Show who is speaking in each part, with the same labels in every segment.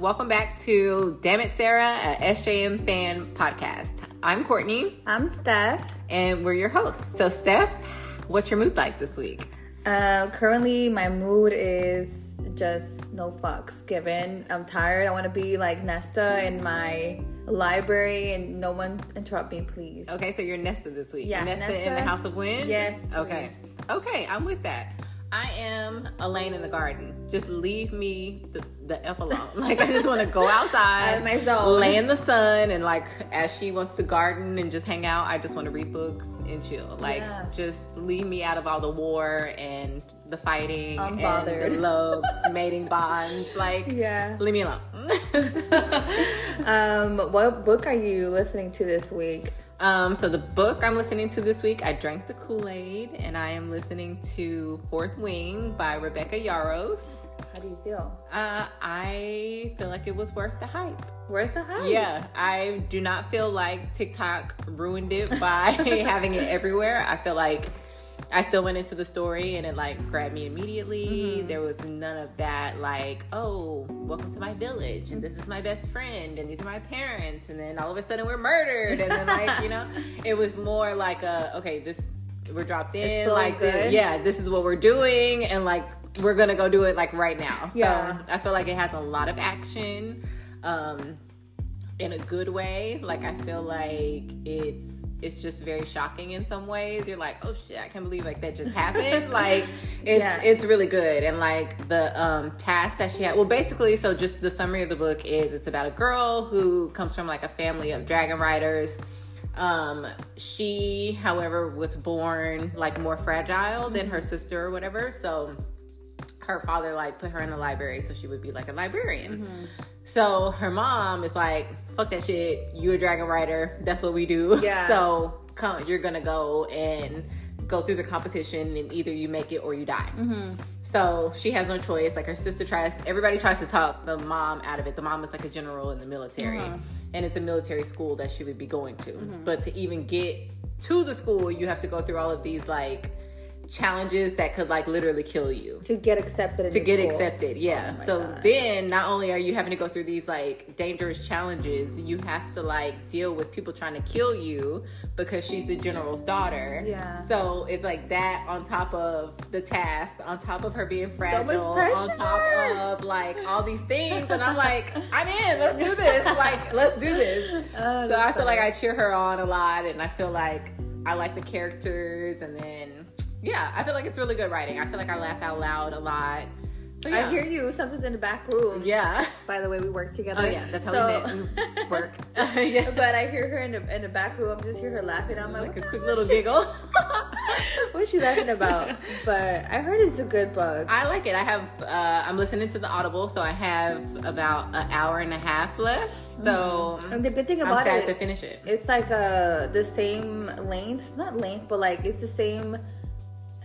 Speaker 1: welcome back to Damn It Sarah, a SJM fan podcast. I'm Courtney,
Speaker 2: I'm Steph.
Speaker 1: and we're your hosts. So, Steph, what's your mood like this week?
Speaker 2: Uh, currently, my mood is just no fucks given. I'm tired. I want to be like Nesta in my library and no one interrupt me, please.
Speaker 1: Okay, so you're Nesta this week.
Speaker 2: Yeah,
Speaker 1: Nesta, in the House of Wind?
Speaker 2: Yes,
Speaker 1: Okay. Okay, I'm with that. I am Elain in the garden. Just leave me the, the F alone. Like, I just want to go outside,
Speaker 2: Out of my zone.
Speaker 1: lay in the sun, and like, as she wants to garden and just hang out, I just want to read books and chill. Like,
Speaker 2: Yes.
Speaker 1: just leave me out of all the war and the fighting and the love, mating bonds. Like,
Speaker 2: Yeah.
Speaker 1: leave me alone.
Speaker 2: Um, what book are you listening to this week?
Speaker 1: Um, so the book I'm listening to this week, I drank the Kool-Aid, and I am listening to Fourth Wing by Rebecca Yarros.
Speaker 2: How do you feel?
Speaker 1: Uh, I feel like it was worth the hype.
Speaker 2: Worth the hype?
Speaker 1: Yeah, I do not feel like TikTok ruined it by having it everywhere. I feel like I still went into the story and it like grabbed me immediately. There was none of that like, oh, welcome to my village and this is my best friend and these are my parents and then all of a sudden we're murdered and then like, you know, it was more like a okay, this we're dropped in like the-
Speaker 2: good.
Speaker 1: yeah, this is what we're doing and like we're gonna go do it like right now. So
Speaker 2: Yeah.
Speaker 1: I feel like it has a lot of action. Um in a good way. Like I feel like it's it's just very shocking in some ways. You're like, oh shit, I can't believe like that just happened. like it's
Speaker 2: Yeah.
Speaker 1: it's really good. And like the um task that she had well basically so just the summary of the book is it's about a girl who comes from like a family of dragon riders. Um she however was born like more fragile than her sister or whatever. So her father like put her in the library so she would be like a librarian.
Speaker 2: Mm-hmm.
Speaker 1: So her mom is like, "Fuck that shit. You a dragon rider. That's what we do.
Speaker 2: Yeah.
Speaker 1: So come, you're gonna go and go through the competition, and either you make it or you die."
Speaker 2: Mm-hmm.
Speaker 1: So she has no choice. Like her sister tries, everybody tries to talk the mom out of it. The mom is like a general in the military,
Speaker 2: Uh-huh.
Speaker 1: And it's a military school that she would be going to.
Speaker 2: Mm-hmm.
Speaker 1: But to even get to the school, you have to go through all of these like challenges that could like literally kill you.
Speaker 2: To get accepted
Speaker 1: to get
Speaker 2: school.
Speaker 1: accepted yeah.
Speaker 2: Oh
Speaker 1: so
Speaker 2: God.
Speaker 1: then not only are you having to go through these like dangerous challenges you have to like deal with people trying to kill you because she's the general's daughter.
Speaker 2: Yeah.
Speaker 1: so it's like that on top of the task on top of her being fragile on top of like all these things. And i'm like i'm in. Let's do this. Like let's do this.
Speaker 2: Oh,
Speaker 1: so i feel like i cheer her on a lot and i feel like i like the characters and then yeah i feel like it's really good writing i feel like i laugh out loud a lot so yeah
Speaker 2: I hear you. Something's in the back room.
Speaker 1: yeah
Speaker 2: By the way, we work together.
Speaker 1: oh yeah that's how
Speaker 2: So-
Speaker 1: we met we work yeah
Speaker 2: But I hear her in the in the back room. I just hear her laughing. I'm like,
Speaker 1: like a quick little giggle
Speaker 2: What's she laughing about? But I heard it's a good book.
Speaker 1: i like it i have uh i'm listening to the audible so i have about an hour and a half left so
Speaker 2: and the good thing about i'm
Speaker 1: sad
Speaker 2: it,
Speaker 1: to finish it
Speaker 2: it's like uh the same length, not length, but like it's the same.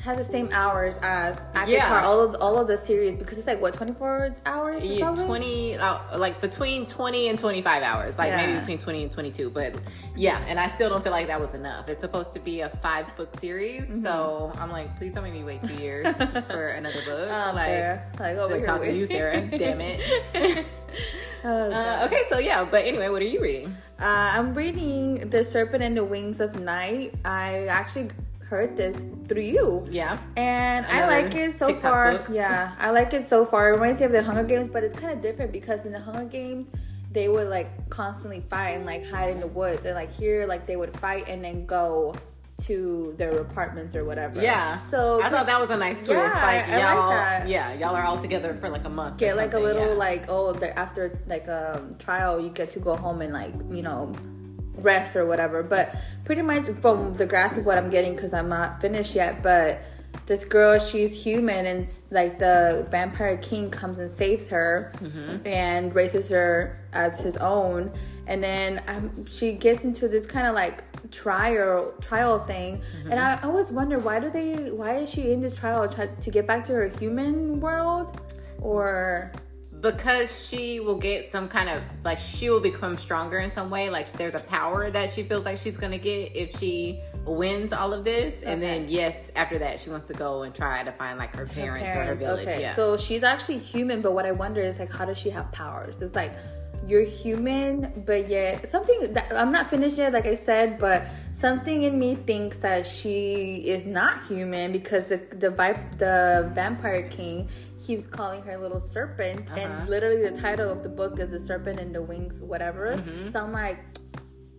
Speaker 2: Has the same hours as ACOTAR,
Speaker 1: Yeah.
Speaker 2: all of all of the series because it's like what 24 hours.
Speaker 1: Yeah? 20 uh, like between 20 and 25 hours like maybe between 20 and 22 but yeah and i still don't feel like that was enough it's supposed to be a five book series
Speaker 2: Mm-hmm.
Speaker 1: so i'm like please don't make me wait two years for another book
Speaker 2: Um,
Speaker 1: like
Speaker 2: fair. Like, over
Speaker 1: still
Speaker 2: here
Speaker 1: talking to you sarah damn it
Speaker 2: Oh,
Speaker 1: uh, okay so yeah but anyway what are you reading
Speaker 2: Uh, I'm reading The Serpent and the Wings of Night. I actually heard this through you.
Speaker 1: yeah
Speaker 2: And I like it so
Speaker 1: TikTok
Speaker 2: far.
Speaker 1: book.
Speaker 2: Yeah, I like it so far. It reminds me of the Hunger Games, but it's kind of different because in the Hunger Games, they would like constantly fight and like hide in the woods. And like here, like they would fight and then go to their apartments or whatever.
Speaker 1: yeah
Speaker 2: So
Speaker 1: i thought that was a nice twist
Speaker 2: Yeah,
Speaker 1: like
Speaker 2: I like
Speaker 1: y'all
Speaker 2: that.
Speaker 1: yeah y'all are all together for like a month
Speaker 2: get like a little
Speaker 1: yeah.
Speaker 2: like oh after like a trial you get to go home and like you know rest or whatever but pretty much from the grasp of what i'm getting because i'm not finished yet but this girl she's human and like the vampire king comes and saves her and raises her as his own. And then um, she gets into this kind of like trial trial thing. And I, I always wonder why do they why is she in this trial try, to get back to her human world? Or
Speaker 1: because she will get some kind of like she will become stronger in some way like there's a power that she feels like she's gonna get if she wins all of this, and then yes, after that, she wants to go and try to find like her parents, or her village.
Speaker 2: Okay,
Speaker 1: Yeah.
Speaker 2: so she's actually human, but what I wonder is like, how does she have powers? It's like you're human, but yet something that I'm not finished yet, like I said, but something in me thinks that she is not human because the the vi- the vampire king keeps calling her little serpent,
Speaker 1: Uh-huh.
Speaker 2: and literally the title of the book is the serpent and the wings, whatever.
Speaker 1: Mm-hmm.
Speaker 2: So I'm like,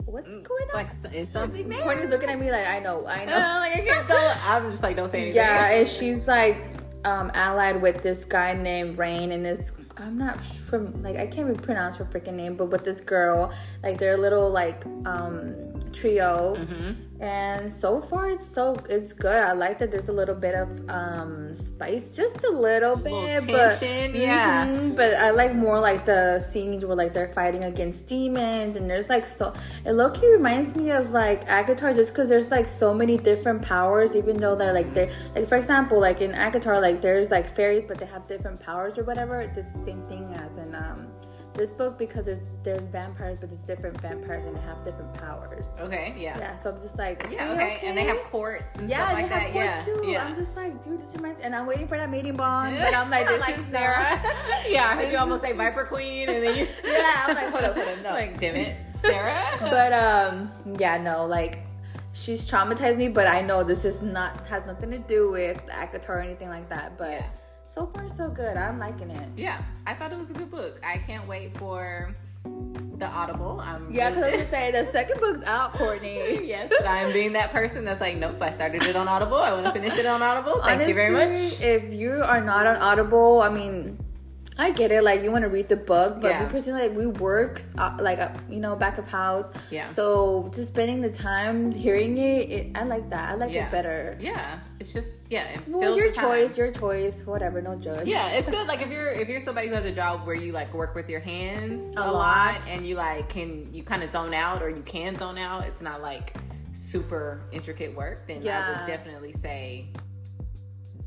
Speaker 2: what's going on?
Speaker 1: Mm, like is something?
Speaker 2: Courtney's looking at me like, I know, I know.
Speaker 1: Uh, like I can't go. I'm just like don't say anything.
Speaker 2: Yeah, and she's like um, allied with this guy named Raihn, and it's I'm not from like I can't even pronounce her freaking name, but with this girl, like they're a little like um, trio,
Speaker 1: Mm-hmm.
Speaker 2: and so far it's so it's good. I like that there's a little bit of um, spice, just a little bit,
Speaker 1: Little
Speaker 2: but
Speaker 1: tension, yeah.
Speaker 2: Mhm, but I like more like the scenes where like they're fighting against demons, and there's like so it low key reminds me of like ACOTAR, just because there's like so many different powers, even though they're like they like for example, like in ACOTAR, like there's like fairies, but they have different powers or whatever. It's the same thing as in um this book because there's there's vampires, but there's different vampires and they have different powers.
Speaker 1: Okay. Yeah.
Speaker 2: Yeah, so I'm just like,
Speaker 1: Yeah.
Speaker 2: "Are you
Speaker 1: Okay. And they have courts and
Speaker 2: yeah,
Speaker 1: stuff like
Speaker 2: they
Speaker 1: that.
Speaker 2: have
Speaker 1: yeah.
Speaker 2: courts too.
Speaker 1: Yeah.
Speaker 2: I'm just like, dude, this reminds, and I'm waiting for that mating bond, but I'm like, this
Speaker 1: like
Speaker 2: is
Speaker 1: Sarah. yeah, I heard you almost say Viper Queen, and then you.
Speaker 2: Yeah, I'm like, hold up, hold up, no.
Speaker 1: Like, damn it, Sarah.
Speaker 2: but um, yeah, no, like she's traumatized me, but I know this is not has nothing to do with ACOTAR or anything like that. But
Speaker 1: Yeah.
Speaker 2: So far so good. I'm liking it.
Speaker 1: yeah, I thought it was a good book. I can't wait for the Audible. I'm
Speaker 2: Yeah, because I was gonna say the second book's out, Courtney.
Speaker 1: yes, but I'm being that person that's like, nope, I started it on Audible. I want to finish it on Audible. Thank you very much.
Speaker 2: If you are not on Audible, I mean, I get it. Like you want to read the book, but
Speaker 1: Yeah.
Speaker 2: we personally like we work uh, like uh, you know back of house.
Speaker 1: Yeah.
Speaker 2: So just spending the time hearing it, it I like that. I like
Speaker 1: Yeah.
Speaker 2: it better.
Speaker 1: Yeah, it's just yeah. It
Speaker 2: Well, your choice, your choice, whatever. No judge.
Speaker 1: Yeah, it's good. Like if you're if you're somebody who has a job where you like work with your hands a,
Speaker 2: A
Speaker 1: lot.
Speaker 2: lot.
Speaker 1: and you like can you kind of zone out or you can zone out. It's not like super intricate work. Then I would definitely say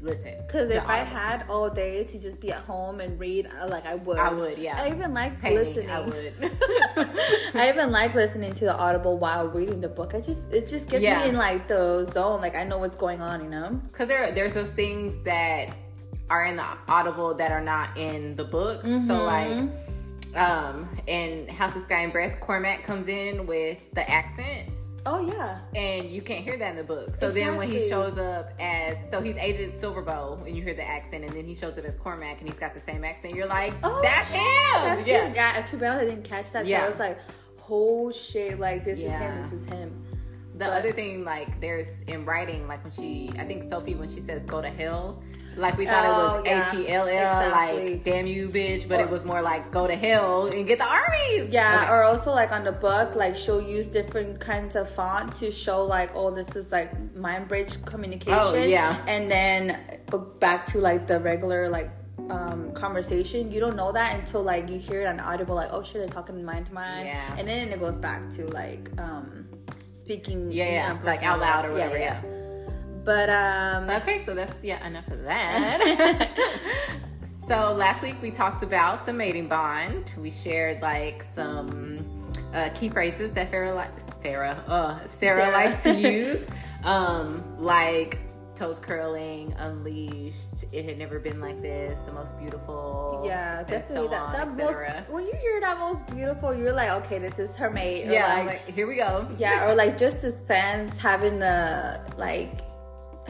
Speaker 1: listen.
Speaker 2: Because if I had all day to just be at home and read, uh, like I would.
Speaker 1: I would, yeah.
Speaker 2: I even like listening.
Speaker 1: I would.
Speaker 2: I even like listening to the Audible while reading the book. I just it just gets
Speaker 1: Yeah.
Speaker 2: me in like the zone. Like I know what's going on. You know.
Speaker 1: Because there, there's those things that are in the Audible that are not in the book.
Speaker 2: Mm-hmm.
Speaker 1: So like, um, in House of Sky and Breath, Cormac comes in with the accent,
Speaker 2: Oh yeah.
Speaker 1: and you can't hear that in the book. So then when he shows up as, so he's Agent Silverbow, and you hear the accent, and then he shows up as Cormac, and he's got the same accent. You're like,
Speaker 2: Oh,
Speaker 1: that's him.
Speaker 2: That's
Speaker 1: yeah.
Speaker 2: him. Yeah. To be honest, I didn't catch that. So
Speaker 1: Yeah.
Speaker 2: I was like, oh shit! Like this
Speaker 1: Yeah.
Speaker 2: is him. This is him.
Speaker 1: The
Speaker 2: But-
Speaker 1: other thing, like, there's in writing, like when she, I think Sophie, when she says go to hell, like we thought
Speaker 2: Oh,
Speaker 1: it
Speaker 2: yeah.
Speaker 1: was H E L L,
Speaker 2: Exactly.
Speaker 1: like damn you, bitch, but
Speaker 2: Or-
Speaker 1: it was more like go to hell and get the armies.
Speaker 2: Yeah,
Speaker 1: Okay.
Speaker 2: or also like on the book, like she'll use different kinds of font to show like, oh, this is like mind bridge communication.
Speaker 1: Oh, yeah.
Speaker 2: And then back to like the regular like um conversation. You don't know that until like you hear it on audible, like, oh shit, they're talking mind to mind.
Speaker 1: Yeah.
Speaker 2: And then it goes back to like um speaking
Speaker 1: Yeah, yeah, like out loud or whatever,
Speaker 2: But um
Speaker 1: Okay, so that's yeah enough of that. so last week we talked about the mating bond. We shared like some uh, key phrases that likes. Farrah, uh, Sarah,
Speaker 2: Sarah.
Speaker 1: likes to use, um, like toes curling, unleashed. It had never been like this. The most beautiful.
Speaker 2: yeah, definitely
Speaker 1: so
Speaker 2: that
Speaker 1: on,
Speaker 2: that most when you hear that most beautiful, you're like, okay, this is her mate. Or
Speaker 1: Yeah,
Speaker 2: like,
Speaker 1: like, here we go.
Speaker 2: Yeah, or like just the sense having a like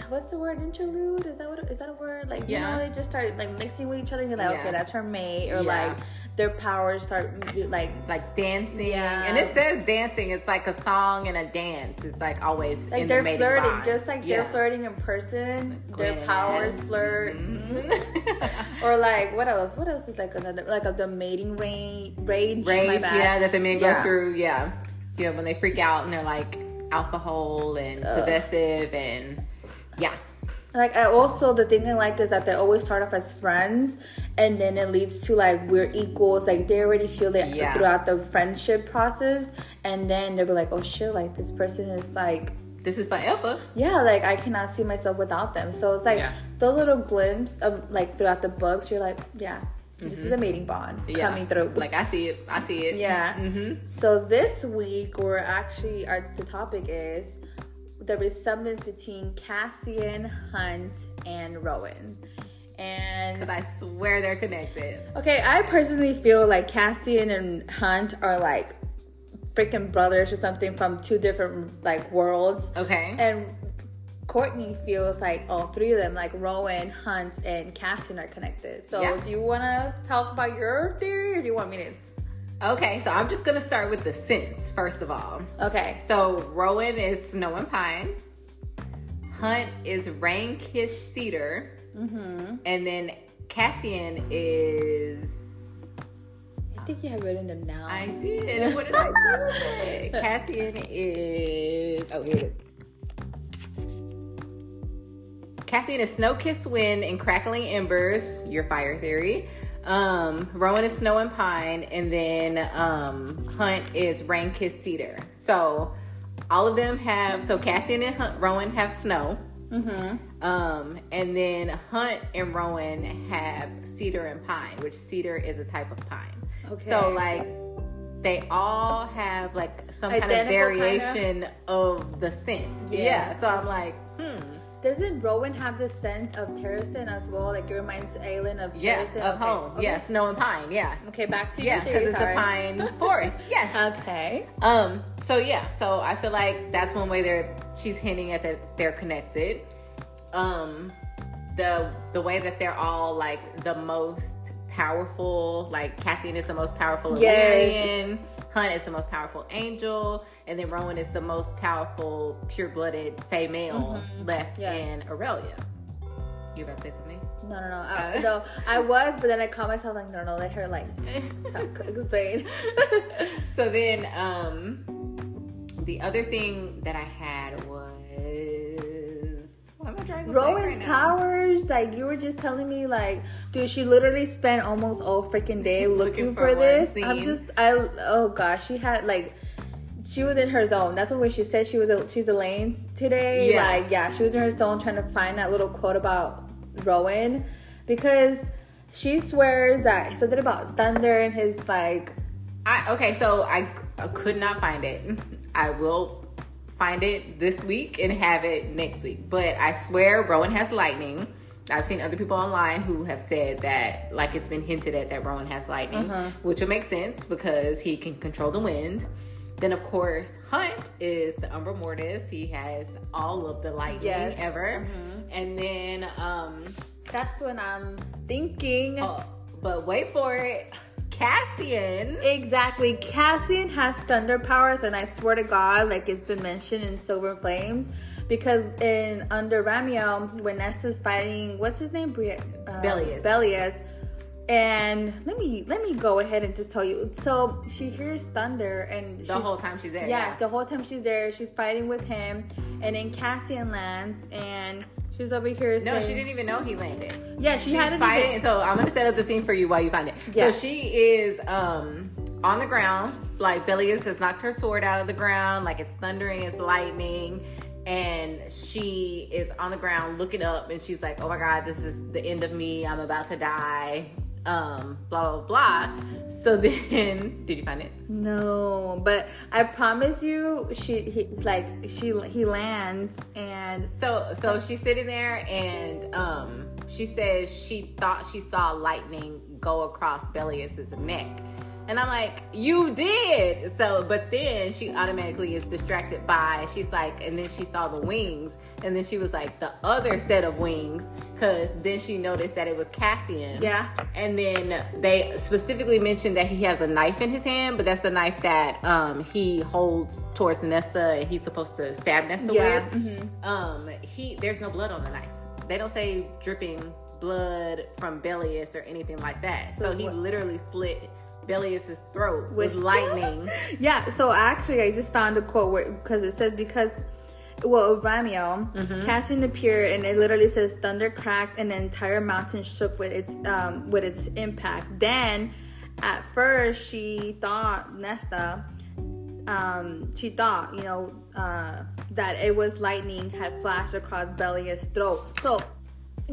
Speaker 2: what's the word interlude? Is that what is that a word? Like
Speaker 1: Yeah.
Speaker 2: you know they just start like mixing with each other and you're like,
Speaker 1: Yeah.
Speaker 2: okay, that's her mate, or
Speaker 1: Yeah.
Speaker 2: like their powers start like
Speaker 1: like dancing
Speaker 2: Yeah.
Speaker 1: and it says dancing it's like a song and a dance it's like always
Speaker 2: like they're
Speaker 1: the
Speaker 2: flirting, just like
Speaker 1: Yeah.
Speaker 2: they're flirting in person. Their powers flirt.
Speaker 1: Mhm.
Speaker 2: Or like what else? What else is like another like a, the mating rage? Rage,
Speaker 1: rage yeah that the men
Speaker 2: Yeah.
Speaker 1: go through yeah yeah when they freak out and they're like alcohol and
Speaker 2: Ugh.
Speaker 1: possessive and yeah
Speaker 2: Like I also the thing I like is that they always start off as friends and then it leads to like we're equals. Like they already feel it
Speaker 1: Yeah.
Speaker 2: throughout the friendship process and then they'll be like, Oh shit, like this person is like
Speaker 1: this is forever
Speaker 2: yeah, like I cannot see myself without them. So it's like
Speaker 1: Yeah.
Speaker 2: those little glimpses of like throughout the books, you're like, Yeah, this is a mating bond
Speaker 1: Mm-hmm. yeah
Speaker 2: coming through.
Speaker 1: like i see it i see it
Speaker 2: Yeah.
Speaker 1: hmm
Speaker 2: So this week we're actually our the topic is the resemblance between Cassian, Hunt, and Rowan. And
Speaker 1: I swear they're connected.
Speaker 2: okay, I personally feel like Cassian and Hunt are like freaking brothers or something from two different like worlds.
Speaker 1: Okay.
Speaker 2: And Courtney feels like all three of them, like Rowan, Hunt, and Cassian, are connected. So,
Speaker 1: Yeah.
Speaker 2: do you want to talk about your theory, or do you want me to?
Speaker 1: Okay, so I'm just gonna start with the sense first of all.
Speaker 2: Okay.
Speaker 1: So Rowan is Snow and Pine. Hunt is Rain Kiss Cedar.
Speaker 2: Mm-hmm.
Speaker 1: And then Cassian is
Speaker 2: I think you have written them now.
Speaker 1: I did. What did I say? Cassian is oh here it is. Cassian is Snow Kiss Wind and Crackling Embers, your fire theory. Um, Rowan is Snow and Pine, and then um, Hunt is Rain Kiss Cedar. So all of them have so Cassian and Hunt, Rowan have snow.
Speaker 2: Mm-hmm.
Speaker 1: Um, and then Hunt and Rowan have cedar and pine, which cedar is a type of pine.
Speaker 2: Okay.
Speaker 1: So like they all have like some kind of
Speaker 2: Identical kinda?
Speaker 1: variation of the scent.
Speaker 2: Yeah.
Speaker 1: Yeah. So I'm like, hmm.
Speaker 2: Doesn't Rowan have the scent of Terrasen as well? Like it reminds Aelin of
Speaker 1: Yeah, of
Speaker 2: Okay,
Speaker 1: home.
Speaker 2: okay.
Speaker 1: Yeah, snow and pine. Yeah.
Speaker 2: Okay, back to
Speaker 1: Yeah,
Speaker 2: your
Speaker 1: because it's
Speaker 2: sorry.
Speaker 1: a pine forest. Yes.
Speaker 2: Okay.
Speaker 1: Um. So yeah. So I feel like that's one way they're she's hinting at that they're connected. Um, the the way that they're all like the most powerful. Like Cassian is the most powerful
Speaker 2: Yes.
Speaker 1: Illyrian. Hunt is the most powerful angel, and then Rowan is the most powerful pure-blooded female left
Speaker 2: Mm-hmm. Yes.
Speaker 1: in Erilea. You about to say something?
Speaker 2: No, no, no. I,
Speaker 1: Uh.
Speaker 2: no, I was, but then I caught myself like, no, no, let her like explain.
Speaker 1: so then um the other thing that I had was why am I a blank
Speaker 2: Rowan's
Speaker 1: right now?
Speaker 2: powers, like you were just telling me, like, dude, she literally spent almost all freaking day looking,
Speaker 1: Looking
Speaker 2: for,
Speaker 1: for
Speaker 2: this. I'm just, I, oh gosh, she had like, she was in her zone. That's what when she said she was, a, she's Elain's today.
Speaker 1: Yeah.
Speaker 2: Like, yeah, she was in her zone trying to find that little quote about Rowan because she swears that something about thunder and his like,
Speaker 1: I, okay, so I, I could not find it. I will find it this week and have it next week. But I swear Rowan has lightning. I've seen other people online who have said that, like it's been hinted at that Rowan has lightning,
Speaker 2: Uh-huh.
Speaker 1: which would make sense because he can control the wind. Then, of course, Hunt is the Umbra Mortis. He has all of the lightning
Speaker 2: Yes.
Speaker 1: ever.
Speaker 2: Mhm.
Speaker 1: And then, um,
Speaker 2: that's when I'm thinking.
Speaker 1: oh, but wait for it, Cassian.
Speaker 2: Exactly. Cassian has thunder powers, and I swear to God, like it's been mentioned in Silver Flames, because in under Ramiel, when Nesta's fighting, what's his name? Bri- uh,
Speaker 1: Belias.
Speaker 2: Belias. And let me let me go ahead and just tell you. So she hears thunder, and
Speaker 1: The whole time she's there.
Speaker 2: yeah, the whole time she's there, she's fighting with him, and then Cassian lands, and she's over here.
Speaker 1: No,
Speaker 2: saying,
Speaker 1: she didn't even know he landed.
Speaker 2: Yeah, she
Speaker 1: She's
Speaker 2: hadn't
Speaker 1: fighting.
Speaker 2: even-
Speaker 1: So I'm gonna set up the scene for you while you find it.
Speaker 2: Yeah.
Speaker 1: So she is um on the ground, like Belias has knocked her sword out of the ground, like it's thundering, it's lightning, and she is on the ground looking up, and she's like, "Oh my God, this is the end of me. I'm about to die." Um, blah blah blah. So then, did you find it?
Speaker 2: No, but I promise you, she he, like she he lands and
Speaker 1: So so she's sitting there and um she says she thought she saw lightning go across Belias's neck. And I'm like, you did. So, but then she automatically is distracted by, she's like, and then she saw the wings. And then she was like, the other set of wings. Cause then she noticed that it was Cassian.
Speaker 2: Yeah.
Speaker 1: And then they specifically mentioned that he has a knife in his hand, but that's the knife that um, he holds towards Nesta and he's supposed to stab Nesta
Speaker 2: Yeah,
Speaker 1: with.
Speaker 2: mhm.
Speaker 1: Um, he there's no blood on the knife. They don't say dripping blood from Belias or anything like that. So,
Speaker 2: So
Speaker 1: he
Speaker 2: what-
Speaker 1: literally split Belias's throat with,
Speaker 2: With-
Speaker 1: lightning.
Speaker 2: yeah. So actually, I just found a quote where because it says because. Well, Ramiel,
Speaker 1: Mm-hmm.
Speaker 2: Appeared, and it literally says thunder cracked, and the entire mountain shook with its um, with its impact. Then, at first, she thought Nesta, um, she thought you know uh, that it was lightning had flashed across Belia's throat. So,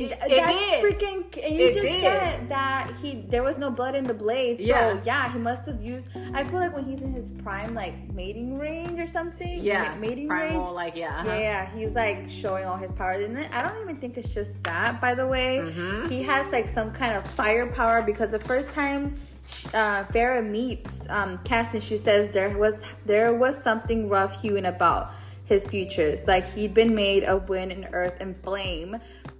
Speaker 1: It, it
Speaker 2: that's
Speaker 1: did.
Speaker 2: freaking. And you
Speaker 1: It
Speaker 2: just
Speaker 1: did.
Speaker 2: said that he there was no blood in the blade.
Speaker 1: Yeah.
Speaker 2: So yeah, he must have used. I feel like when he's in his prime, like mating range or something.
Speaker 1: yeah,
Speaker 2: ma- mating
Speaker 1: primal,
Speaker 2: range.
Speaker 1: like yeah, uh-huh.
Speaker 2: Yeah, yeah, he's like showing all his powers, and then I don't even think it's just that. By the way,
Speaker 1: Mhm.
Speaker 2: he has like some kind of firepower because the first time uh, Feyre meets um, Cassian, she says there was there was something rough hewn about his futures, like he'd been made of wind and earth and flame,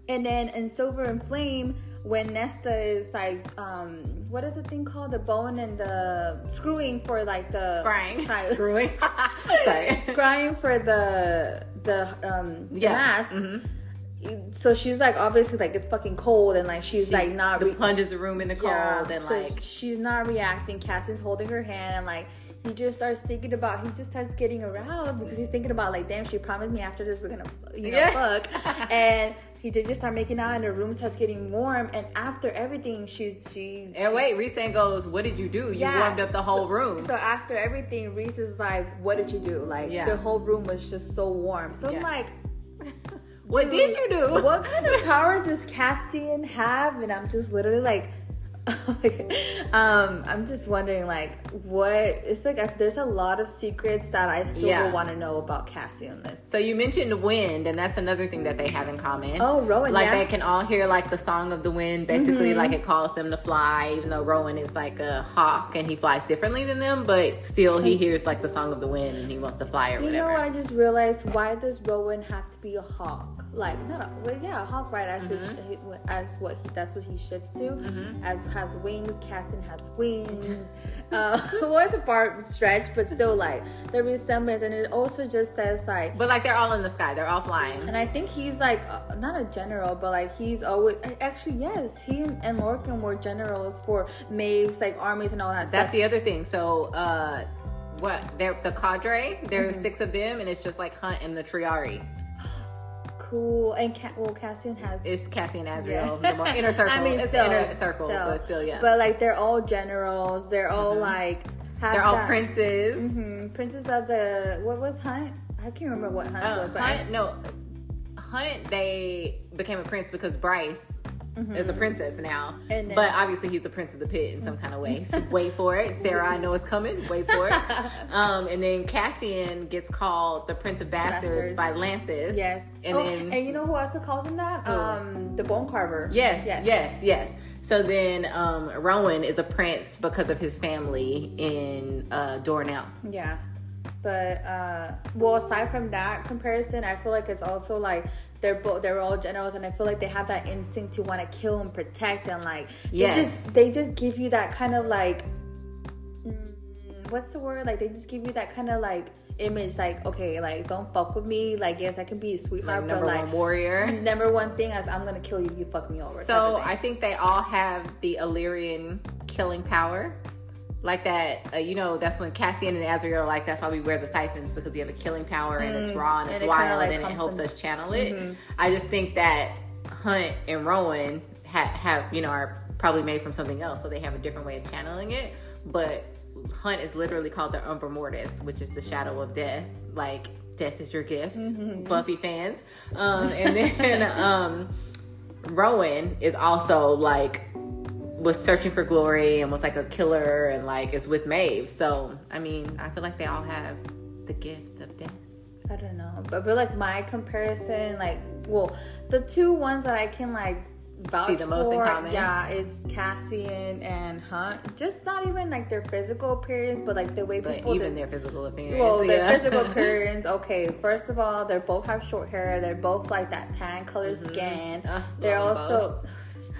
Speaker 2: and then in Silver and Flame. When Nesta is like, um, what is the thing called? The bone and the screwing for like the
Speaker 1: Scrying,
Speaker 2: Scry-
Speaker 1: screwing. Sorry.
Speaker 2: scrying for the the um
Speaker 1: Yeah.
Speaker 2: mask.
Speaker 1: Mhm.
Speaker 2: So she's like obviously like it's fucking cold and like she's
Speaker 1: She-
Speaker 2: like not
Speaker 1: the
Speaker 2: re-
Speaker 1: plunges the room in the cold
Speaker 2: Yeah.
Speaker 1: and
Speaker 2: So
Speaker 1: like
Speaker 2: she's not reacting. Cassie's holding her hand and like he just starts thinking about he just starts getting aroused because he's thinking about like damn she promised me after this we're gonna you know
Speaker 1: Yeah.
Speaker 2: fuck and he did just start making out and the room starts getting warm and after everything she's she
Speaker 1: And wait, Rhys goes, "What did you do? You
Speaker 2: Yeah.
Speaker 1: warmed up the whole room."
Speaker 2: So after everything, Rhys is like, "What did you do?" Like
Speaker 1: Yeah.
Speaker 2: the whole room was just so warm. So
Speaker 1: Yeah.
Speaker 2: I'm like,
Speaker 1: what did you do?
Speaker 2: What kind of powers does Cassian have? And I'm just literally like, um, I'm just wondering like, what? It's like if there's a lot of secrets that I still
Speaker 1: Yeah.
Speaker 2: want to know about Cassian. This.
Speaker 1: So you mentioned wind, and that's another thing that they have in common.
Speaker 2: Oh, Rowan,
Speaker 1: Like
Speaker 2: yeah. Mm-hmm.
Speaker 1: they can all hear like the song of the wind. Basically, like it calls them to fly. Even though Rowan is like a hawk and he flies differently than them, but still he hears like the song of the wind and he wants to fly or
Speaker 2: You
Speaker 1: whatever.
Speaker 2: know what? I just realized why does Rowan have to be a hawk? Like, not a, well, yeah, a hawk, right? As his,
Speaker 1: Mm-hmm.
Speaker 2: as what he that's what he shifts to. As has wings, Cassian has wings. uh, well, it's a far stretch, but still, like the resemblance, and it also just says like.
Speaker 1: But like they're all in the sky. They're all flying.
Speaker 2: And I think he's like uh, not a general, but like he's always actually yes. He and Lorcan were generals for Maeve's like armies and all that
Speaker 1: That's
Speaker 2: stuff.
Speaker 1: the other thing. So, uh, what? They're the cadre. There are
Speaker 2: Mm-hmm.
Speaker 1: six of them, and it's just like Hunt and the Triarii.
Speaker 2: Cool. And well, Cassian has
Speaker 1: It's Cassie and Azriel.
Speaker 2: Yeah.
Speaker 1: The inner circle.
Speaker 2: I mean,
Speaker 1: it's
Speaker 2: still,
Speaker 1: inner circle,
Speaker 2: still.
Speaker 1: but still, yeah.
Speaker 2: But like they're all generals. They're all like have
Speaker 1: they're all
Speaker 2: that-
Speaker 1: princes.
Speaker 2: Mhm. Princes of the what was Hunt? I can't remember what Hunt
Speaker 1: Uh,
Speaker 2: was, but
Speaker 1: Hunt, no, Hunt. They became a prince because Bryce is a princess now.
Speaker 2: Mm-hmm. And then-
Speaker 1: but obviously, he's a prince of the pit in some kind of way. So wait for it, Sarah. I know it's coming. Wait for it. Um, and then Cassian gets called the Prince of Bastards,
Speaker 2: Bastards.
Speaker 1: by Lanthys.
Speaker 2: yes.
Speaker 1: And
Speaker 2: oh,
Speaker 1: then
Speaker 2: and you know who also calls him that? Um, the Bone Carver.
Speaker 1: Yes,
Speaker 2: Yes.
Speaker 1: yes, yes, So then um, Rowan is a prince because of his family in uh, Doranelle.
Speaker 2: Yeah. But uh well aside from that comparison, I feel like it's also like they're both they're all generals and I feel like they have that instinct to want to kill and protect and like
Speaker 1: Yes.
Speaker 2: they just they just give you that kind of like mm, what's the word? Like they just give you that kind of like image like okay, like don't fuck with me. Like yes, I can be a
Speaker 1: Like
Speaker 2: sweetheart,
Speaker 1: number
Speaker 2: but like
Speaker 1: warrior.
Speaker 2: number one thing is I'm gonna kill you if you fuck me over.
Speaker 1: So. I think they all have the Illyrian killing power. Like that, uh, you know, that's when Cassian and Azriel are like, that's why we wear the siphons because we have a killing power and it's raw and
Speaker 2: Mm, and
Speaker 1: it's
Speaker 2: it
Speaker 1: wild
Speaker 2: like,
Speaker 1: and it helps us channel it.
Speaker 2: Mm-hmm.
Speaker 1: I just think that Hunt and Rowan ha- have, you know, are probably made from something else, so they have a different way of channeling it. But Hunt is literally called the Umbra Mortis, which is the shadow of death. Like, death is your gift,
Speaker 2: Mm-hmm.
Speaker 1: Buffy fans. Um, and then um, Rowan is also like was searching for glory and was like a killer and like is with Maeve. So I mean, I feel like they all have the gift of death.
Speaker 2: I don't know, but but like my comparison, like well, the two ones that I can like vouch
Speaker 1: See the most in
Speaker 2: for,
Speaker 1: common?
Speaker 2: yeah, is Cassian and Hunt. Just not even like their physical appearance, but like the way
Speaker 1: But
Speaker 2: people.
Speaker 1: even
Speaker 2: des-
Speaker 1: their physical appearance.
Speaker 2: well, their
Speaker 1: yeah.
Speaker 2: physical appearance. Okay, first of all, they both have short hair. They're both like that tan color skin.
Speaker 1: Uh,
Speaker 2: they're
Speaker 1: love 'em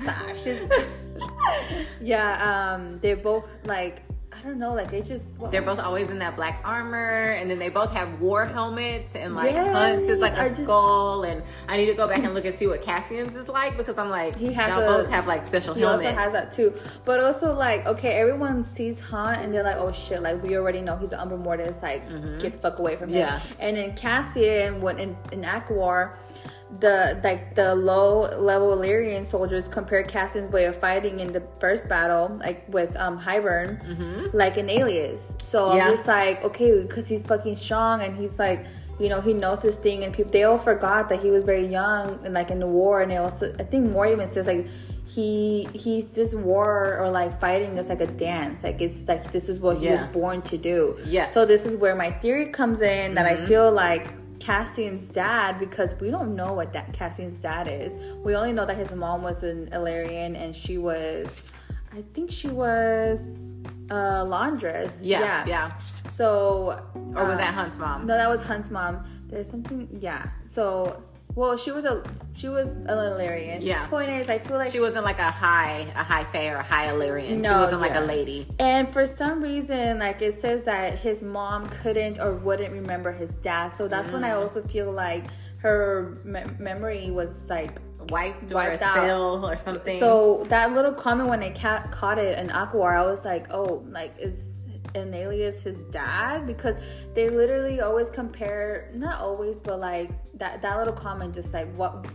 Speaker 2: Stop. She's- yeah, um, they're both like I don't know, like it's just
Speaker 1: They're both always in that black armor, and then they both have war helmets, and like
Speaker 2: Yes,
Speaker 1: Hunt's is like a
Speaker 2: I just-
Speaker 1: skull. And I need to go back and look and see what Cassian's is like because I'm like,
Speaker 2: He has a-
Speaker 1: both have like special
Speaker 2: He
Speaker 1: helmets.
Speaker 2: also has that too. But also like, okay, everyone sees Hunt and they're like, oh shit, like we already know he's an Umbra Mortis, like get the fuck away from him.
Speaker 1: Yeah.
Speaker 2: And then Cassian, when in, in ACOWAR, the like the low level Illyrian soldiers compare Cassian's way of fighting in the first battle, like with um Hybern, like Enalius. So
Speaker 1: Yeah.
Speaker 2: I'm just like, okay, because he's fucking strong and he's like you know he knows this thing and people they all forgot that he was very young and like in the war and they also i think more even says like he he this war or like fighting is like a dance like it's like this is what he
Speaker 1: Yeah.
Speaker 2: was born to do
Speaker 1: Yeah.
Speaker 2: so this is where my theory comes in that i feel like Cassian's dad because we don't know what that Cassian's dad is. We only know that his mom was an Illyrian and she was, I think she was a laundress.
Speaker 1: Yeah, yeah.
Speaker 2: So,
Speaker 1: Or was
Speaker 2: um,
Speaker 1: that Hunt's mom?
Speaker 2: No, that was Hunt's mom. There's something, yeah. So, well, she was a she was a Illyrian.
Speaker 1: Yeah.
Speaker 2: Point is, I feel like
Speaker 1: She wasn't like a high, a high fae or a high Illyrian.
Speaker 2: No,
Speaker 1: she wasn't like a lady.
Speaker 2: And for some reason, like it says that his mom couldn't or wouldn't remember his dad. So that's when I
Speaker 1: Mm.
Speaker 2: also feel like her me- memory was like.
Speaker 1: Wiped, or
Speaker 2: Wiped
Speaker 1: a
Speaker 2: out.
Speaker 1: spill or something.
Speaker 2: So that little comment when I ca- caught it in ACOWAR, I was like, oh, like is Enalius his dad? Because they literally always compare, not always, but like that that little comment, just like what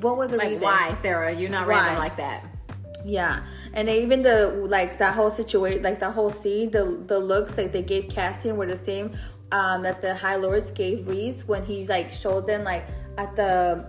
Speaker 2: what was the
Speaker 1: like,
Speaker 2: reason?
Speaker 1: why, Sarah? You're not
Speaker 2: Why?
Speaker 1: random like that.
Speaker 2: Yeah, and even the like that whole situation, like that whole scene, the the looks like they gave Cassian were the same um, that the High Lords gave Rhys when he like showed them like at the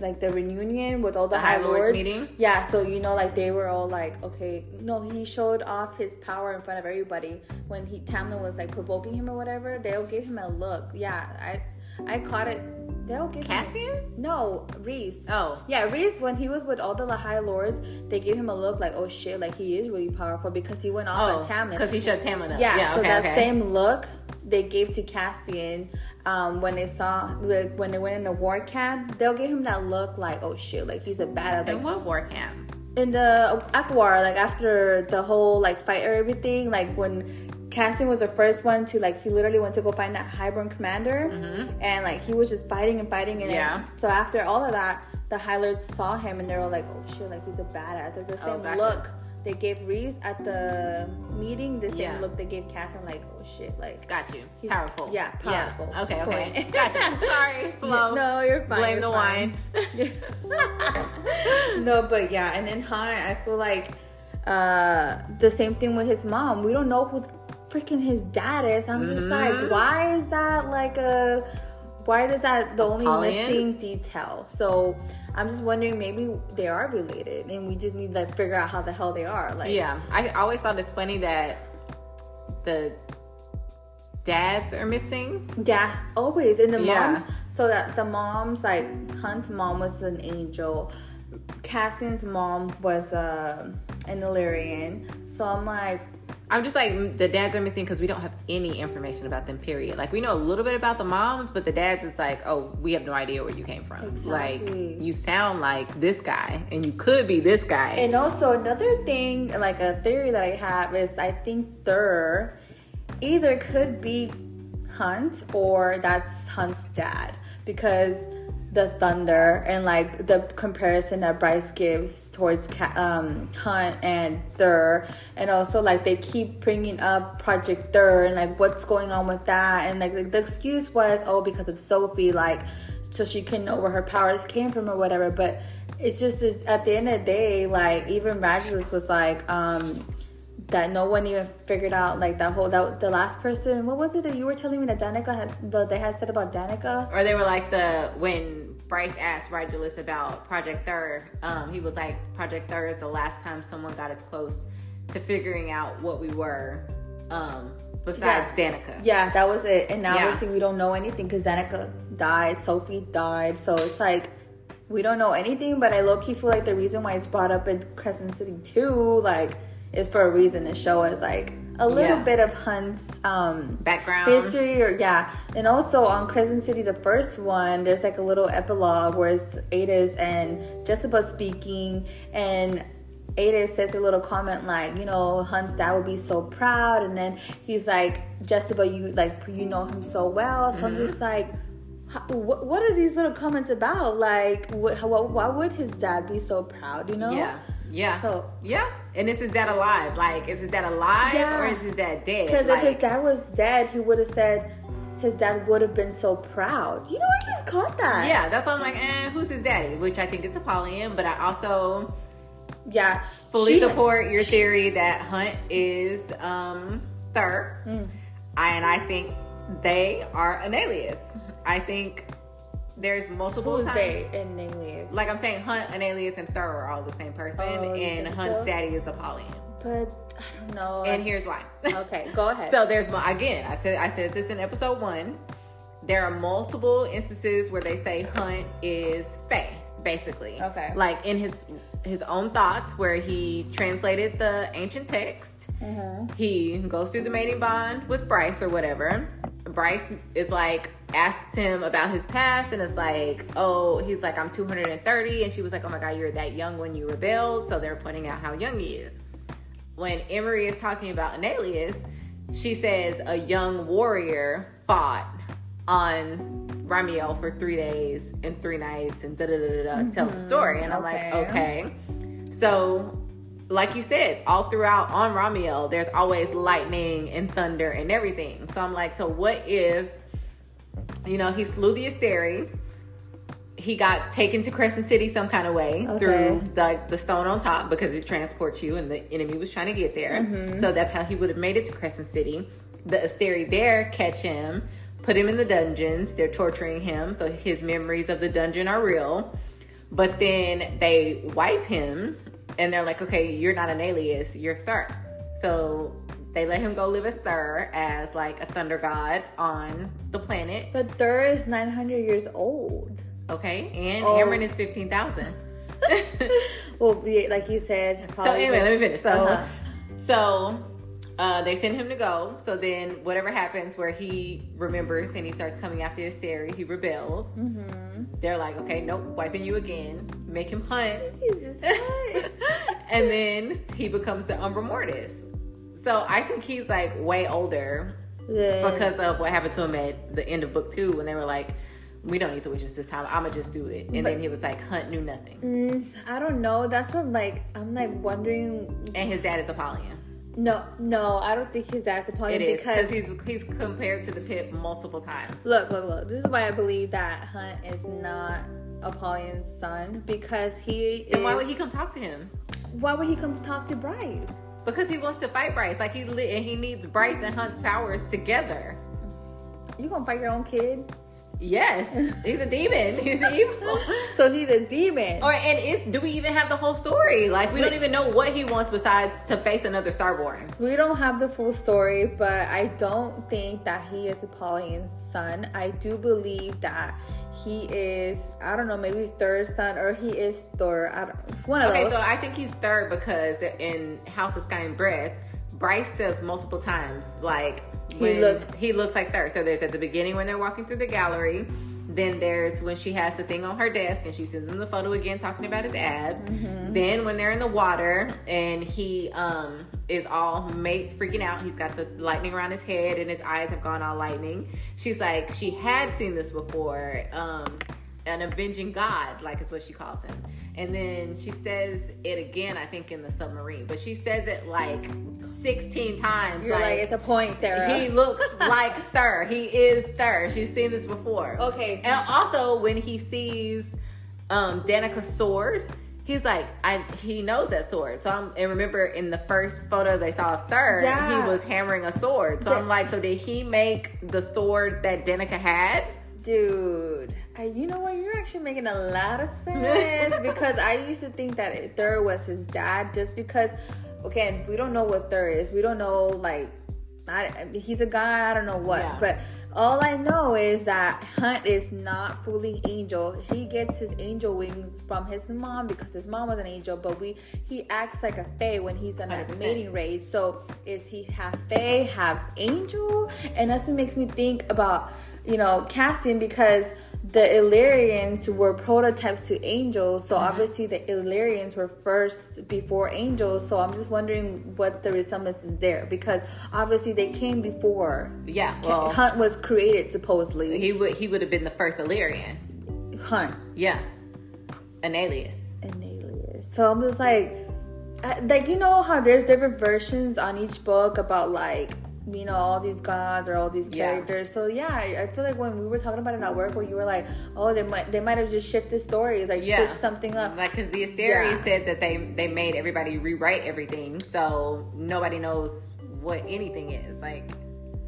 Speaker 2: like the reunion with all the,
Speaker 1: The
Speaker 2: High,
Speaker 1: High Lords
Speaker 2: Lords
Speaker 1: meeting?
Speaker 2: Yeah, so you know like they were all like okay, no, he showed off his power in front of everybody when he Tamlin was like provoking him or whatever. they all gave him a look. Yeah, I I caught it. They'll give him
Speaker 1: Cassian?
Speaker 2: no Rhys.
Speaker 1: Oh.
Speaker 2: Yeah, Rhys, when he was with all the High Lords, they gave him a look like, oh shit, like he is really powerful because he went off
Speaker 1: Oh,
Speaker 2: on Tamlin.
Speaker 1: because he shut Tamlin up.
Speaker 2: yeah,
Speaker 1: Yeah,
Speaker 2: so
Speaker 1: okay,
Speaker 2: that
Speaker 1: okay.
Speaker 2: same look they gave to Cassian um, when they saw, like, when they went in the war camp, they'll give him that look like, oh shit, like he's a badass. Like,
Speaker 1: And what war camp?
Speaker 2: in the ACOWAR, like after the whole like fight or everything, like when Cassian was the first one to like he literally went to go find that Hybern commander, and like he was just fighting and fighting, and
Speaker 1: Mm-hmm. Yeah.
Speaker 2: so after all of that, the High Lords saw him and they were like, oh shit, like he's a badass. Like the
Speaker 1: Oh,
Speaker 2: same
Speaker 1: gotcha.
Speaker 2: look they gave Rhys at the meeting, the same
Speaker 1: Yeah.
Speaker 2: look they gave Cassian, like oh shit, like
Speaker 1: Got you.
Speaker 2: He's-
Speaker 1: powerful.
Speaker 2: yeah, powerful.
Speaker 1: Yeah. Okay, okay.
Speaker 2: Point.
Speaker 1: Gotcha. Sorry, slow.
Speaker 2: no, you're fine.
Speaker 1: Blame
Speaker 2: you're
Speaker 1: the
Speaker 2: fine.
Speaker 1: wine.
Speaker 2: no, but yeah, and then Han, I feel like uh the same thing with his mom. We don't know who freaking his dad is. I'm just
Speaker 1: Mm-hmm.
Speaker 2: like, why is that like a why is that the only missing detail? So I'm just wondering maybe they are related and we just need to figure out how the hell they are. Like
Speaker 1: Yeah, I always thought it's funny that the dads are missing.
Speaker 2: Yeah, always. And the
Speaker 1: Yeah.
Speaker 2: moms, so that the moms, like Hunt's mom was an angel, Cassian's mom was uh, an Illyrian. So I'm like,
Speaker 1: I'm just like the dads are missing because we don't have any information about them. Period. Like we know a little bit about the moms, but the dads, it's like, oh, we have no idea where you came from.
Speaker 2: Exactly.
Speaker 1: Like you sound like this guy, and you could be this guy.
Speaker 2: and also another thing, like a theory that I have is I think Thur either could be Hunt or that's Hunt's dad because the thunder and like the comparison that Bryce gives towards um, Hunt and Thur, and also like they keep bringing up Project Thur and like what's going on with that, and like the excuse was oh because of Sofie, like so she couldn't know where her powers came from or whatever, but it's just it's- at the end of the day, like even Rigelus was like um that no one even figured out like that whole that the last person what was it that you were telling me that Danica had that they had said about Danica
Speaker 1: or they were like the when Bryce asked Rigelus about Project Thur, um, he was like, Project Thur is the last time someone got as close to figuring out what we were, um, besides Danica.
Speaker 2: Yeah, that was it. And now
Speaker 1: Yeah.
Speaker 2: obviously we don't know anything because Danica died, Sofie died, so it's like we don't know anything. But I low key feel like the reason why it's brought up in Crescent City too, like, is for a reason to show us like a little
Speaker 1: Yeah.
Speaker 2: bit of Hunt's um
Speaker 1: Background.
Speaker 2: history or yeah and also on crescent city the first one there's like a little epilogue where it's Aidas and Jesiba speaking and Aidas says a little comment like you know hunt's dad would be so proud and then he's like Jesiba you like you know him so well so i'm
Speaker 1: Mm-hmm.
Speaker 2: just like what, what are these little comments about like what, why would his dad be so proud you know
Speaker 1: Yeah. Yeah.
Speaker 2: So-
Speaker 1: yeah. And this is dad alive? Like, is his dad alive
Speaker 2: Yeah.
Speaker 1: or is his dad dead?
Speaker 2: Because
Speaker 1: like,
Speaker 2: if his dad was dead, he would have said his dad would have been so proud. You know, I just caught that.
Speaker 1: Yeah, that's why I'm like, eh, who's his daddy? Which I think it's Apollyon, but I also
Speaker 2: Yeah.
Speaker 1: fully
Speaker 2: She-
Speaker 1: support your theory that Hunt is um Thur.
Speaker 2: Mm.
Speaker 1: I, and I think they are Enalius. I think there's multiple
Speaker 2: Who's
Speaker 1: times.
Speaker 2: they and Alias?
Speaker 1: Like I'm saying, Hunt, Enalius, and Thur are all the same person,
Speaker 2: Oh,
Speaker 1: and Hunt's
Speaker 2: so?
Speaker 1: daddy is Apollyon.
Speaker 2: but I don't know.
Speaker 1: And here's why.
Speaker 2: okay, go ahead.
Speaker 1: So there's again, I said I said this in episode one. There are multiple instances where they say Hunt is Fae, basically.
Speaker 2: Okay.
Speaker 1: Like in his his own thoughts, where he translated the ancient text.
Speaker 2: Mhm.
Speaker 1: He goes through the mating bond with Bryce or whatever. Bryce is like asks him about his past, and it's like, oh, he's like, I'm 230, and she was like, oh my god, you're that young when you rebelled. So they're pointing out how young he is when Emerie is talking about Enalius, she says a young warrior fought on Ramiel for three days and three nights and da da da da da tells the mm-hmm. story. And I'm like,
Speaker 2: okay.
Speaker 1: okay. So, like you said, all throughout on Ramiel, there's always lightning and thunder and everything. So I'm like, so what if, you know, he slew the Asteri, he got taken to Crescent City some kind of way
Speaker 2: Okay.
Speaker 1: through the the stone on top because it transports you, and the enemy was trying to get there.
Speaker 2: Mm-hmm.
Speaker 1: So that's how he would have made it to Crescent City. The Asteri there catch him, put him in the dungeons. They're torturing him, so his memories of the dungeon are real. But then they wipe him, and they're like, "Okay, you're not Enalius. You're Thur." So they let him go live as Thur as like a thunder god on the planet.
Speaker 2: but Thur is 900 years old.
Speaker 1: Okay, and
Speaker 2: Oh.
Speaker 1: Amren is fifteen thousand.
Speaker 2: Well, like you said.
Speaker 1: so anyway,
Speaker 2: was-
Speaker 1: let me finish. So,
Speaker 2: Uh-huh.
Speaker 1: so uh, they send him to go. So then, whatever happens, where he remembers and he starts coming after the Asteri, he rebels.
Speaker 2: Mhm.
Speaker 1: They're like, okay, nope, wiping you again, make him hunt, and then he becomes the Umbra Mortis. So I think he's like way older
Speaker 2: Then-
Speaker 1: because of what happened to him at the end of book two when they were like, we don't need the witches this time. I'ma just do it. And
Speaker 2: But-
Speaker 1: then he was like, Hunt knew nothing.
Speaker 2: Mm, I don't know. That's what like I'm like wondering.
Speaker 1: And his dad is Apollyon.
Speaker 2: No, no, I don't think his dad's
Speaker 1: It
Speaker 2: Apollyon because
Speaker 1: because he's he's compared to the Pip multiple times.
Speaker 2: look, look, look. This is why I believe that Hunt is not Apollyon's son because he.
Speaker 1: Then why would he come talk to him?
Speaker 2: Why would he come talk to Bryce?
Speaker 1: Because he wants to fight Bryce. Like he and he needs Bryce and Hunt's powers together.
Speaker 2: You gonna fight your own kid?
Speaker 1: Yes, he's a demon. He's evil.
Speaker 2: So he's a demon.
Speaker 1: Or and is do we even have the whole story? Like we don't even know what he wants besides to face another Starborn.
Speaker 2: We don't have the full story, but I don't think that he is Apollyon's son. I do believe that he is, I don't know, maybe third son or he is Thor. I don't, one of
Speaker 1: Okay,
Speaker 2: those.
Speaker 1: so I think he's Thur because in House of Sky and Breath, Bryce says multiple times like
Speaker 2: He looks-
Speaker 1: he looks like Thur. So there's at the beginning when they're walking through the gallery. Then there's when she has the thing on her desk and she sends him the photo again talking about his abs.
Speaker 2: Mm-hmm.
Speaker 1: Then when they're in the water and he um is all mate freaking out, he's got the lightning around his head and his eyes have gone all lightning. She's like, she had seen this before. Um an avenging god, like is what she calls him. And then she says it again, I think, in the submarine. But she says it like 16 times.
Speaker 2: You're like, it's a point, Sarah.
Speaker 1: he looks like Thur. He is Thur. She's seen this before.
Speaker 2: okay.
Speaker 1: And also when he sees um Danica's sword, he's like, I he knows that sword. So I'm and remember in the first photo they saw of Thur,
Speaker 2: Yeah.
Speaker 1: he was hammering a sword. So I'm like, so did he make the sword that Danica had?
Speaker 2: Dude, you know what? You're actually making a lot of sense because I used to think that Thur was his dad just because, again, we don't know what Thur is. We don't know, like, I, he's a guy, I don't know what.
Speaker 1: Yeah.
Speaker 2: But all I know is that Hunt is not fully angel. He gets his angel wings from his mom because his mom was an angel, but we he acts like a fae when he's on
Speaker 1: 100%.
Speaker 2: mating race. So is he half fae, half angel? And that's what makes me think about you know, Cassian because the Illyrians were prototypes to angels, so mm-hmm. obviously the Illyrians were first before angels. So I'm just wondering what the resemblance is there because obviously they came before
Speaker 1: Yeah. Well,
Speaker 2: Hunt was created, supposedly.
Speaker 1: he would he would have been the first Illyrian.
Speaker 2: Hunt
Speaker 1: Yeah. Enalius.
Speaker 2: an alias. So I'm just like, like you know how there's different versions on each book about like you know all these gods or all these
Speaker 1: Yeah.
Speaker 2: characters. So yeah, I, I feel like when we were talking about it at work, where you were like, oh, they might they might have just shifted stories, like
Speaker 1: Yeah.
Speaker 2: switched something up.
Speaker 1: Like, cause the Asteri
Speaker 2: Yeah.
Speaker 1: said that they they made everybody rewrite everything, so nobody knows what anything is. Like,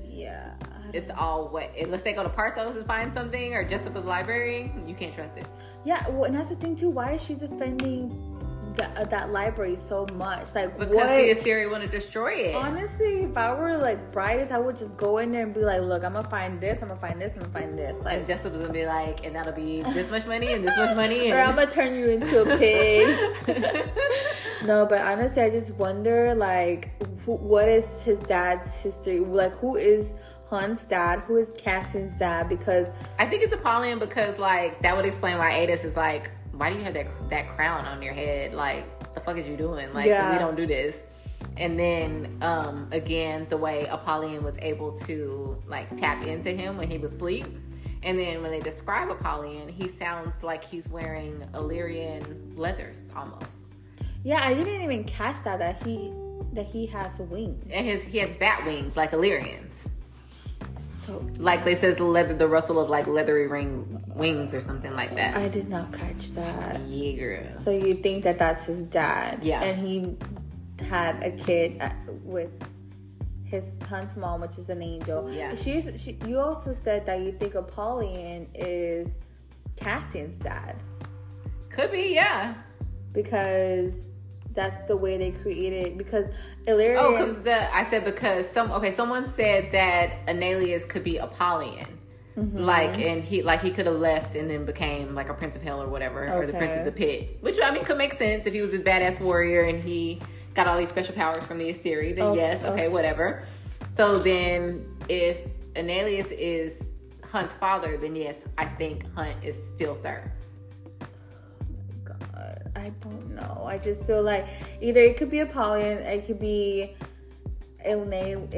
Speaker 2: Yeah,
Speaker 1: it's all what unless they go to Parthos and find something or Jesiba's library, you can't trust it.
Speaker 2: Yeah, well, and that's the thing too. Why is she defending that, uh, that library so much? Like,
Speaker 1: Because
Speaker 2: what?
Speaker 1: the Asteri want to destroy it.
Speaker 2: Honestly, if I were like Bryce, I would just go in there and be like, "Look, I'm gonna find this. I'm gonna find this. I'm gonna find this."
Speaker 1: and
Speaker 2: Like,
Speaker 1: Jesiba's gonna be like, and that'll be this much money and this much money.
Speaker 2: or I'm gonna turn you into a pig. no, but honestly, I just wonder, like, who, what is his dad's history? Like, who is Hunt's dad? Who is Cassian's dad? Because
Speaker 1: I think it's Apollyon because like that would explain why Aidas is like, why do you have that that crown on your head? Like, the fuck is you doing? Like,
Speaker 2: Yeah.
Speaker 1: we don't do this. And then um again, the way Apollyon was able to like tap into him when he was asleep. And then when they describe Apollyon, he sounds like he's wearing Illyrian leathers almost.
Speaker 2: yeah, I didn't even catch that that he that he has wings.
Speaker 1: And his he has bat wings like Illyrians.
Speaker 2: So
Speaker 1: Like they says the leather the rustle of like leathery ring wings or something like that.
Speaker 2: I did not catch that.
Speaker 1: yeah, girl.
Speaker 2: So you think that that's his dad?
Speaker 1: Yeah.
Speaker 2: And he had a kid uh, with his Hunt's mom, which is an angel.
Speaker 1: Yeah.
Speaker 2: She's. She, you also said that you think Apollyon is Cassian's dad
Speaker 1: Could be, yeah.
Speaker 2: because that's the way they created. Because Illyrian.
Speaker 1: Oh, because I said because some okay, someone said that Enalius could be Apollyon,
Speaker 2: Mm-hmm.
Speaker 1: like and he like he could have left and then became like a prince of hell or whatever, or the prince of the pit. Which I mean could make sense if he was this badass warrior and he got all these special powers from the Asteri. Then
Speaker 2: Oh,
Speaker 1: yes, okay,
Speaker 2: okay.
Speaker 1: whatever. So then if Enalius is Hunt's father, then yes, I think Hunt is still third.
Speaker 2: I don't know. I just feel like either it could be a Apollyon, it could be an alien,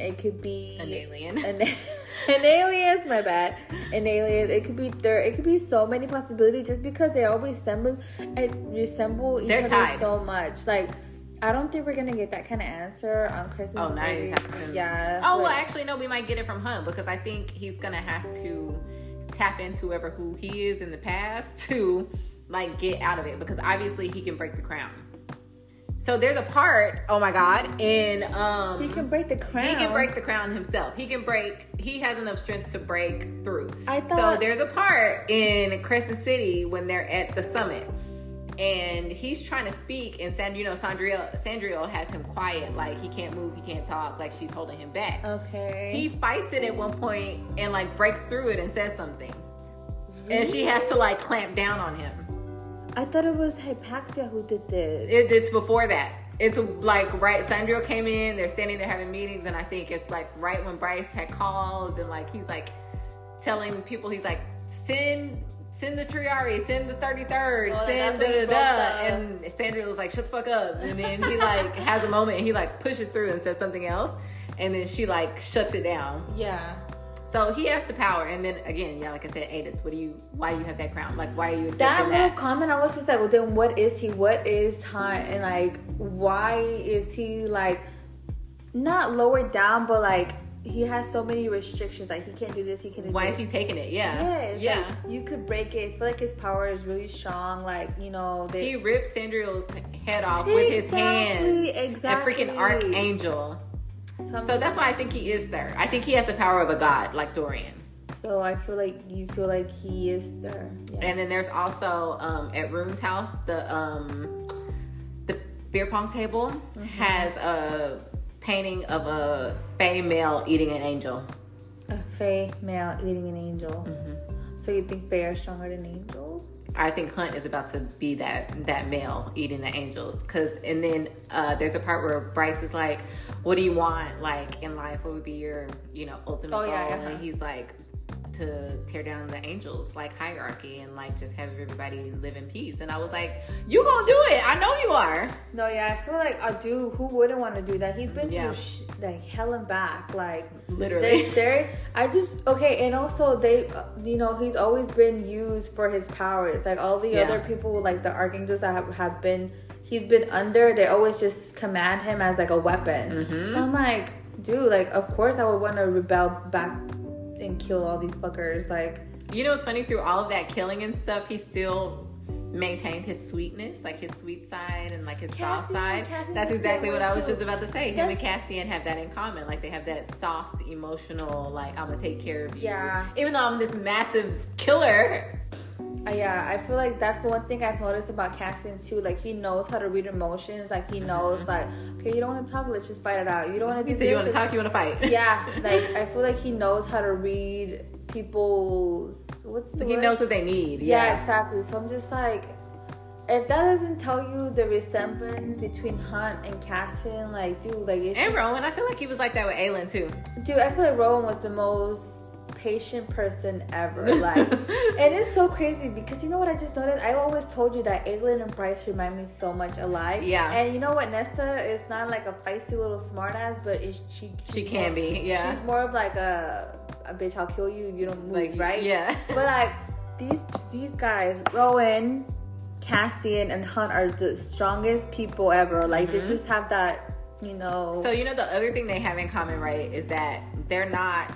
Speaker 2: it could be
Speaker 1: An alien.
Speaker 2: an, an aliens. My bad, an alien. It could be there. It could be so many possibilities just because they always resemble resemble each
Speaker 1: They're
Speaker 2: other
Speaker 1: tied.
Speaker 2: so much. Like. I don't think we're gonna get that kind of answer on Christmas.
Speaker 1: Oh, not anytime soon.
Speaker 2: Yeah.
Speaker 1: Oh well, actually, no. We might get it from Hunt because I think he's gonna have to tap into ever who he is in the past to like get out of it because obviously he can break the crown. So there's a part. Oh my God! In um,
Speaker 2: he can break the crown.
Speaker 1: he can break the crown himself. He can break. He has enough strength to break through.
Speaker 2: I thought so
Speaker 1: there's a part in Crescent City when they're at the summit, and he's trying to speak, and Sand, you know, Sandriel, Sandriel has him quiet, like he can't move, he can't talk, like she's holding him back.
Speaker 2: Okay.
Speaker 1: He fights it at one point and like breaks through it and says something, and she has to like clamp down on him.
Speaker 2: I thought it was Hypaxia who did this.
Speaker 1: It, it's before that. It's like right. Sandro came in. They're standing there having meetings, and I think it's like right when Bryce had called, and like he's like telling people, he's like send send the Triarii, send the thirty third,
Speaker 2: Oh,
Speaker 1: send
Speaker 2: that's
Speaker 1: da da da. And Sandra was like, shut the fuck up, and then he like has a moment, and he like pushes through and says something else, and then she like shuts it down.
Speaker 2: yeah.
Speaker 1: So he has the power, and then again, yeah, like I said, Aidas, what do you? Why do you have that crown? Like, why are you
Speaker 2: that little
Speaker 1: that?
Speaker 2: comment, I was just like, well, then what is he? What is Hunt? And like, why is he like not lowered down, but like he has so many restrictions. Like he can't do this. He can't do
Speaker 1: Why
Speaker 2: this.
Speaker 1: is he taking it? Yeah,
Speaker 2: Yes,
Speaker 1: yeah.
Speaker 2: like, you could break it. I feel like his power is really strong. Like you know, they
Speaker 1: He ripped Sandriel's head off with his hands.
Speaker 2: Exactly, exactly.
Speaker 1: A freaking archangel. So that's why I think he is there. I think he has the power of a god, like Dorian.
Speaker 2: So I feel like you feel like he is there. Yeah.
Speaker 1: And then there's also um, at Ruhn's house the um, the beer pong table
Speaker 2: Mm-hmm.
Speaker 1: has a painting of a Fae male eating an angel.
Speaker 2: a Fae male eating an angel.
Speaker 1: Mm-hmm.
Speaker 2: So you think Fae are stronger than angels?
Speaker 1: I think Hunt is about to be that that male eating the angels. Cause and then uh, there's a part where Bryce is like, "What do you want? Like in life, what would be your you know ultimate
Speaker 2: Oh,
Speaker 1: goal?"
Speaker 2: yeah, yeah.
Speaker 1: And he's like, "To tear down the angels like hierarchy and like just have everybody live in peace." And I was like, "You gonna do it? I know you are."
Speaker 2: No, yeah, I feel like a dude who wouldn't want to do that. He's been
Speaker 1: Yeah.
Speaker 2: through sh- like hell and back, like
Speaker 1: Literally.
Speaker 2: They stare. I just okay, and also they, uh, you know, he's always been used for his powers. Like all the
Speaker 1: Yeah.
Speaker 2: other people, like the archangels that have, have been, he's been under. They always just command him as like a weapon.
Speaker 1: Mm-hmm.
Speaker 2: So I'm like, dude, like of course I would want to rebel back and kill all these fuckers. Like
Speaker 1: You know it's funny? Through all of that killing and stuff, he still maintained his sweetness, like his sweet side and like his soft side.
Speaker 2: Cassian's
Speaker 1: That's exactly what I was
Speaker 2: too.
Speaker 1: just about to say. Him
Speaker 2: That's-
Speaker 1: and Cassian have that in common. Like they have that soft, emotional, like I'm gonna take care of you.
Speaker 2: Yeah.
Speaker 1: Even though I'm this massive killer.
Speaker 2: Uh, yeah, I feel like that's the one thing I've noticed about Cassian too. Like he knows how to read emotions. Like he knows, like, okay, you don't want to talk, let's just fight it out. You don't want to
Speaker 1: You you want to talk, you want to fight.
Speaker 2: yeah, like I feel like he knows how to read people's what's the
Speaker 1: he
Speaker 2: word?
Speaker 1: knows what they need.
Speaker 2: Yeah,
Speaker 1: Yeah.
Speaker 2: exactly. So I'm just like, if that doesn't tell you the resemblance between Hunt and Cassian, like, dude, like, it's
Speaker 1: And
Speaker 2: just-
Speaker 1: Rowan, I feel like he was like that with Aelin too.
Speaker 2: dude, I feel like Rowan was the most patient person ever. Like, and it's so crazy because you know what I just noticed? I always told you that Aelin and Bryce remind me so much alike.
Speaker 1: Yeah.
Speaker 2: And you know what? Nesta is not like a feisty little smartass, but is she?
Speaker 1: She can
Speaker 2: more-
Speaker 1: be, yeah.
Speaker 2: She's more of like a, a bitch. I'll kill you. You don't move,
Speaker 1: Like,
Speaker 2: right?
Speaker 1: yeah.
Speaker 2: But like these these guys, Rowan, Cassian, and Hunt are the strongest people ever. Like they just have that, you know.
Speaker 1: Mm-hmm. So you know the other thing they have in common, right, is that they're not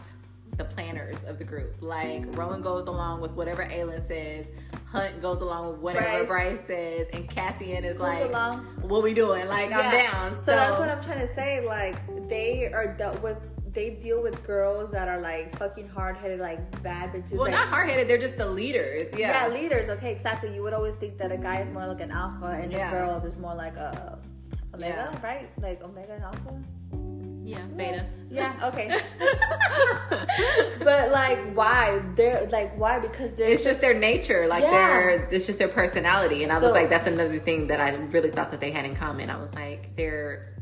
Speaker 1: the planners of the group. Like Rowan goes along with whatever Aelin says, Hunt goes along with whatever Bryce, says, and Cassian is like,
Speaker 2: along.
Speaker 1: "What we doing? Like I'm
Speaker 2: Yeah.
Speaker 1: down."
Speaker 2: So, that's what I'm trying to say. Like they are dealt with. They deal with girls that are like fucking hard headed, like bad bitches.
Speaker 1: well,
Speaker 2: like,
Speaker 1: not hard headed. They're just the leaders.
Speaker 2: yeah.
Speaker 1: Yeah.
Speaker 2: leaders. Okay, exactly. You would always think that a guy is more like an alpha, and
Speaker 1: Yeah.
Speaker 2: the girls is more like a omega,
Speaker 1: Yeah.
Speaker 2: right? Like omega and alpha.
Speaker 1: Yeah. Beta.
Speaker 2: Yeah. Okay. but like, why? They're like, why? Because they're
Speaker 1: it's just their nature. Like
Speaker 2: Yeah.
Speaker 1: they're. It's just their personality. And I was like, that's another thing that I really thought that they had in common. I was like, their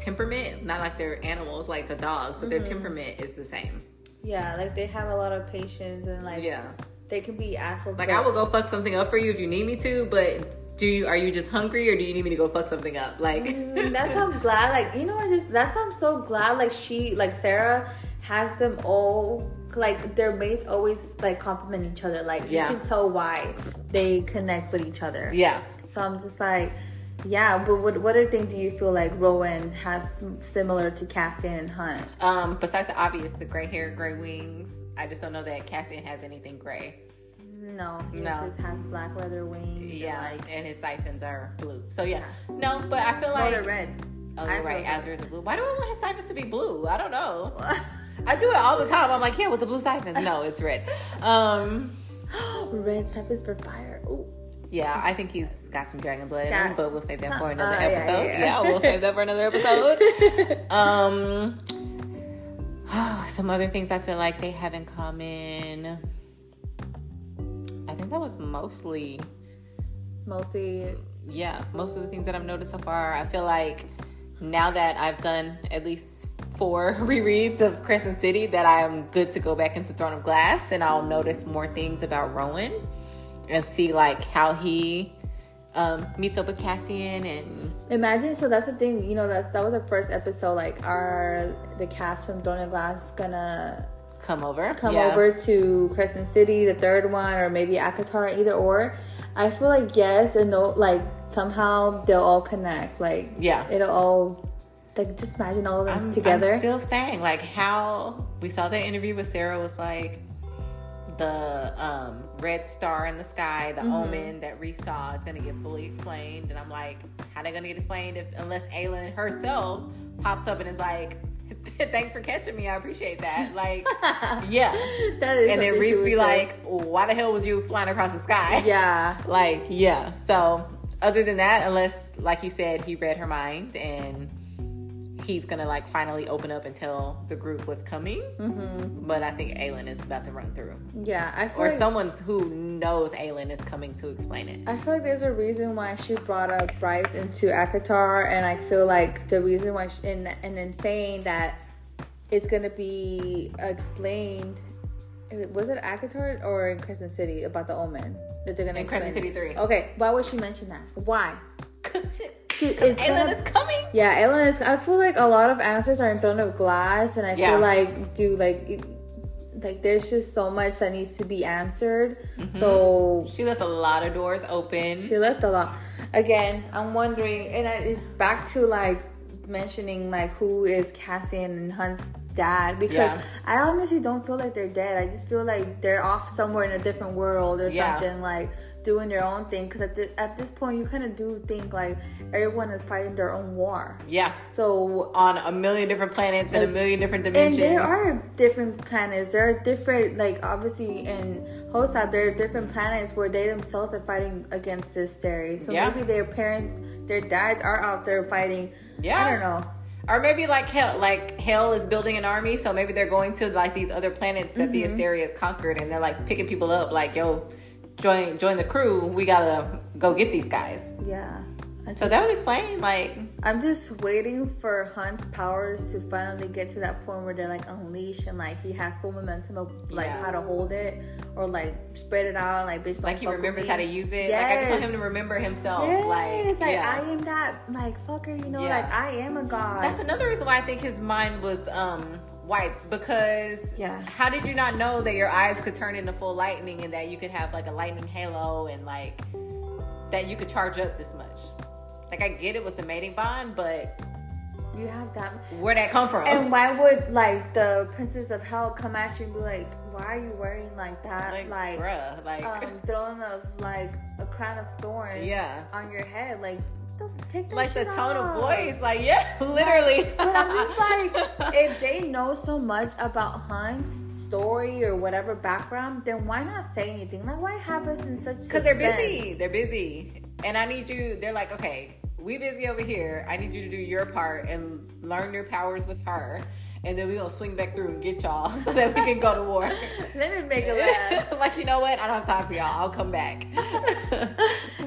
Speaker 1: temperament, not like they're animals, like the dogs, but
Speaker 2: Mm-hmm.
Speaker 1: their temperament is the same.
Speaker 2: yeah, like they have a lot of patience and like
Speaker 1: Yeah.
Speaker 2: they can be assholes.
Speaker 1: Like
Speaker 2: but-
Speaker 1: I will go fuck something up for you if you need me to, but do you are you just hungry or do you need me to go fuck something up? Like
Speaker 2: Mm, that's why I'm glad. Like you know, I just that's why I'm so glad. Like she, like Sarah, has them all. Like their mates always like compliment each other. Like
Speaker 1: Yeah.
Speaker 2: you can tell why they connect with each other.
Speaker 1: yeah.
Speaker 2: So I'm just like, yeah. But what what other thing do you feel like Rowan has similar to Cassian and Hunt?
Speaker 1: Um, besides the obvious, the gray hair, gray wings. I just don't know that Cassian has anything gray.
Speaker 2: No, he
Speaker 1: No.
Speaker 2: just has black leather wings.
Speaker 1: Yeah,
Speaker 2: and, like
Speaker 1: and his siphons are blue. So yeah, no, but I feel like
Speaker 2: red.
Speaker 1: Oh, you're right. are blue. Why do I want his siphons to be blue? I don't know. I do it all the time. I'm like, yeah, with the blue siphons. No, it's red. Um,
Speaker 2: red siphons for fire. Ooh.
Speaker 1: yeah, I think he's got some dragon blood in him, but we'll save that for
Speaker 2: Uh,
Speaker 1: another
Speaker 2: yeah,
Speaker 1: episode.
Speaker 2: yeah,
Speaker 1: Yeah,
Speaker 2: yeah.
Speaker 1: we'll save that for another episode. um, some other things I feel like they have in common. I think that was mostly
Speaker 2: Mostly
Speaker 1: yeah, most of the things that I've noticed so far, I feel like now that I've done at least four rereads of Crescent City, that I'm good to go back into Throne of Glass and I'll notice more things about Rowan and see like how he um, meets up with Cassian and
Speaker 2: Imagine, so that's the thing, you know, that's that was the first episode. Like, are the cast from Throne of Glass gonna
Speaker 1: come over.
Speaker 2: come
Speaker 1: Yeah.
Speaker 2: over to Crescent City, the third one, or maybe ACOTAR, either or? I feel like yes, and no, like somehow they'll all connect. Like,
Speaker 1: Yeah.
Speaker 2: it'll all like just imagine all of them
Speaker 1: I'm,
Speaker 2: together.
Speaker 1: I'm still saying like how we saw that interview with Sarah was like the um, red star in the sky,
Speaker 2: Mm-hmm.
Speaker 1: the omen that Rhys saw is gonna get fully explained, and I'm like, how they gonna get explained if unless Aelin herself pops up and is like, thanks for catching me, I appreciate that. Like, yeah.
Speaker 2: that is
Speaker 1: And then
Speaker 2: Rhys
Speaker 1: be like, why the hell was you flying across the sky?
Speaker 2: yeah,
Speaker 1: Like, yeah. So, other than that, unless, like you said, he read her mind and he's gonna like finally open up and tell the group what's coming. Mm-hmm. But I think Aelin is about to run through,
Speaker 2: yeah. I feel
Speaker 1: or
Speaker 2: like,
Speaker 1: someone who knows Aelin is coming to explain it.
Speaker 2: I feel like there's a reason why she brought up Bryce into ACOTAR, and I feel like the reason why, she, and and then saying that it's gonna be explained. Was it ACOTAR or in Crescent City about the Omen that they're gonna
Speaker 1: In Crescent? City 3.
Speaker 2: Okay, why would she mention that? Why?
Speaker 1: Cause,
Speaker 2: She, it's
Speaker 1: Aelin
Speaker 2: gonna-
Speaker 1: is coming.
Speaker 2: yeah, Aelin is. I feel like a lot of answers are in Throne of Glass, and I
Speaker 1: Yeah.
Speaker 2: feel like, do like, it, like there's just so much that needs to be answered. Mm-hmm. So
Speaker 1: She left a lot of doors open.
Speaker 2: she left a lot. Again, I'm wondering, and I, it's back to like mentioning like who is Cassian and Hunt's dad because
Speaker 1: Yeah.
Speaker 2: I honestly don't feel like they're dead. I just feel like they're off somewhere in a different world or
Speaker 1: Yeah.
Speaker 2: something. Like doing their own thing because at, at this point you kind of do think like everyone is fighting their own war
Speaker 1: Yeah.
Speaker 2: so
Speaker 1: On a million different planets and a million different dimensions and
Speaker 2: there are different planets there are different like obviously in HOSAB there are different planets where they themselves are fighting against this theory so
Speaker 1: Yeah.
Speaker 2: maybe their parents their dads are out there fighting
Speaker 1: Yeah.
Speaker 2: I don't know
Speaker 1: Or maybe like hell, like hell is building an army, so maybe they're going to like these other planets that
Speaker 2: Mm-hmm.
Speaker 1: the Asteri has conquered, and they're like picking people up, like yo, join join the crew. We gotta go get these guys.
Speaker 2: yeah I
Speaker 1: So that would explain like
Speaker 2: I'm just waiting for Hunt's powers to finally get to that point where they're like unleashed and like he has full momentum of like
Speaker 1: Yeah.
Speaker 2: how to hold it or like spread it out like bitch
Speaker 1: like he remembers how to use it. Like I just want
Speaker 2: Yes.
Speaker 1: him to remember himself.
Speaker 2: Yes,
Speaker 1: like,
Speaker 2: like
Speaker 1: yeah.
Speaker 2: I am that like fucker, you know,
Speaker 1: Yeah.
Speaker 2: like I am a god.
Speaker 1: That's another reason why I think his mind was um wiped because
Speaker 2: Yeah.
Speaker 1: how did you not know that your eyes could turn into full lightning and that you could have like a lightning halo and like that you could charge up this much? Like I get it with the mating bond, but
Speaker 2: you have that.
Speaker 1: where'd that come from?
Speaker 2: And why would like the Princess of Hell come at you and be like, why are you wearing like that?
Speaker 1: like,
Speaker 2: Like,
Speaker 1: bruh, like
Speaker 2: um, throne of like a crown of thorns
Speaker 1: Yeah.
Speaker 2: on your head. Like, don't take that
Speaker 1: like the tone
Speaker 2: off.
Speaker 1: of voice, like yeah, literally.
Speaker 2: But I'm just like, if they know so much about Hunt's story or whatever background, then why not say anything? Like, why have us in such
Speaker 1: Because they're busy. They're busy. And I need you, they're like, okay, we busy over here. I need you to do your part and learn your powers with her. And then we gonna swing back through and get y'all so that we can go to war.
Speaker 2: Let me make a laugh.
Speaker 1: like, you know what? I don't have time for y'all. I'll come back.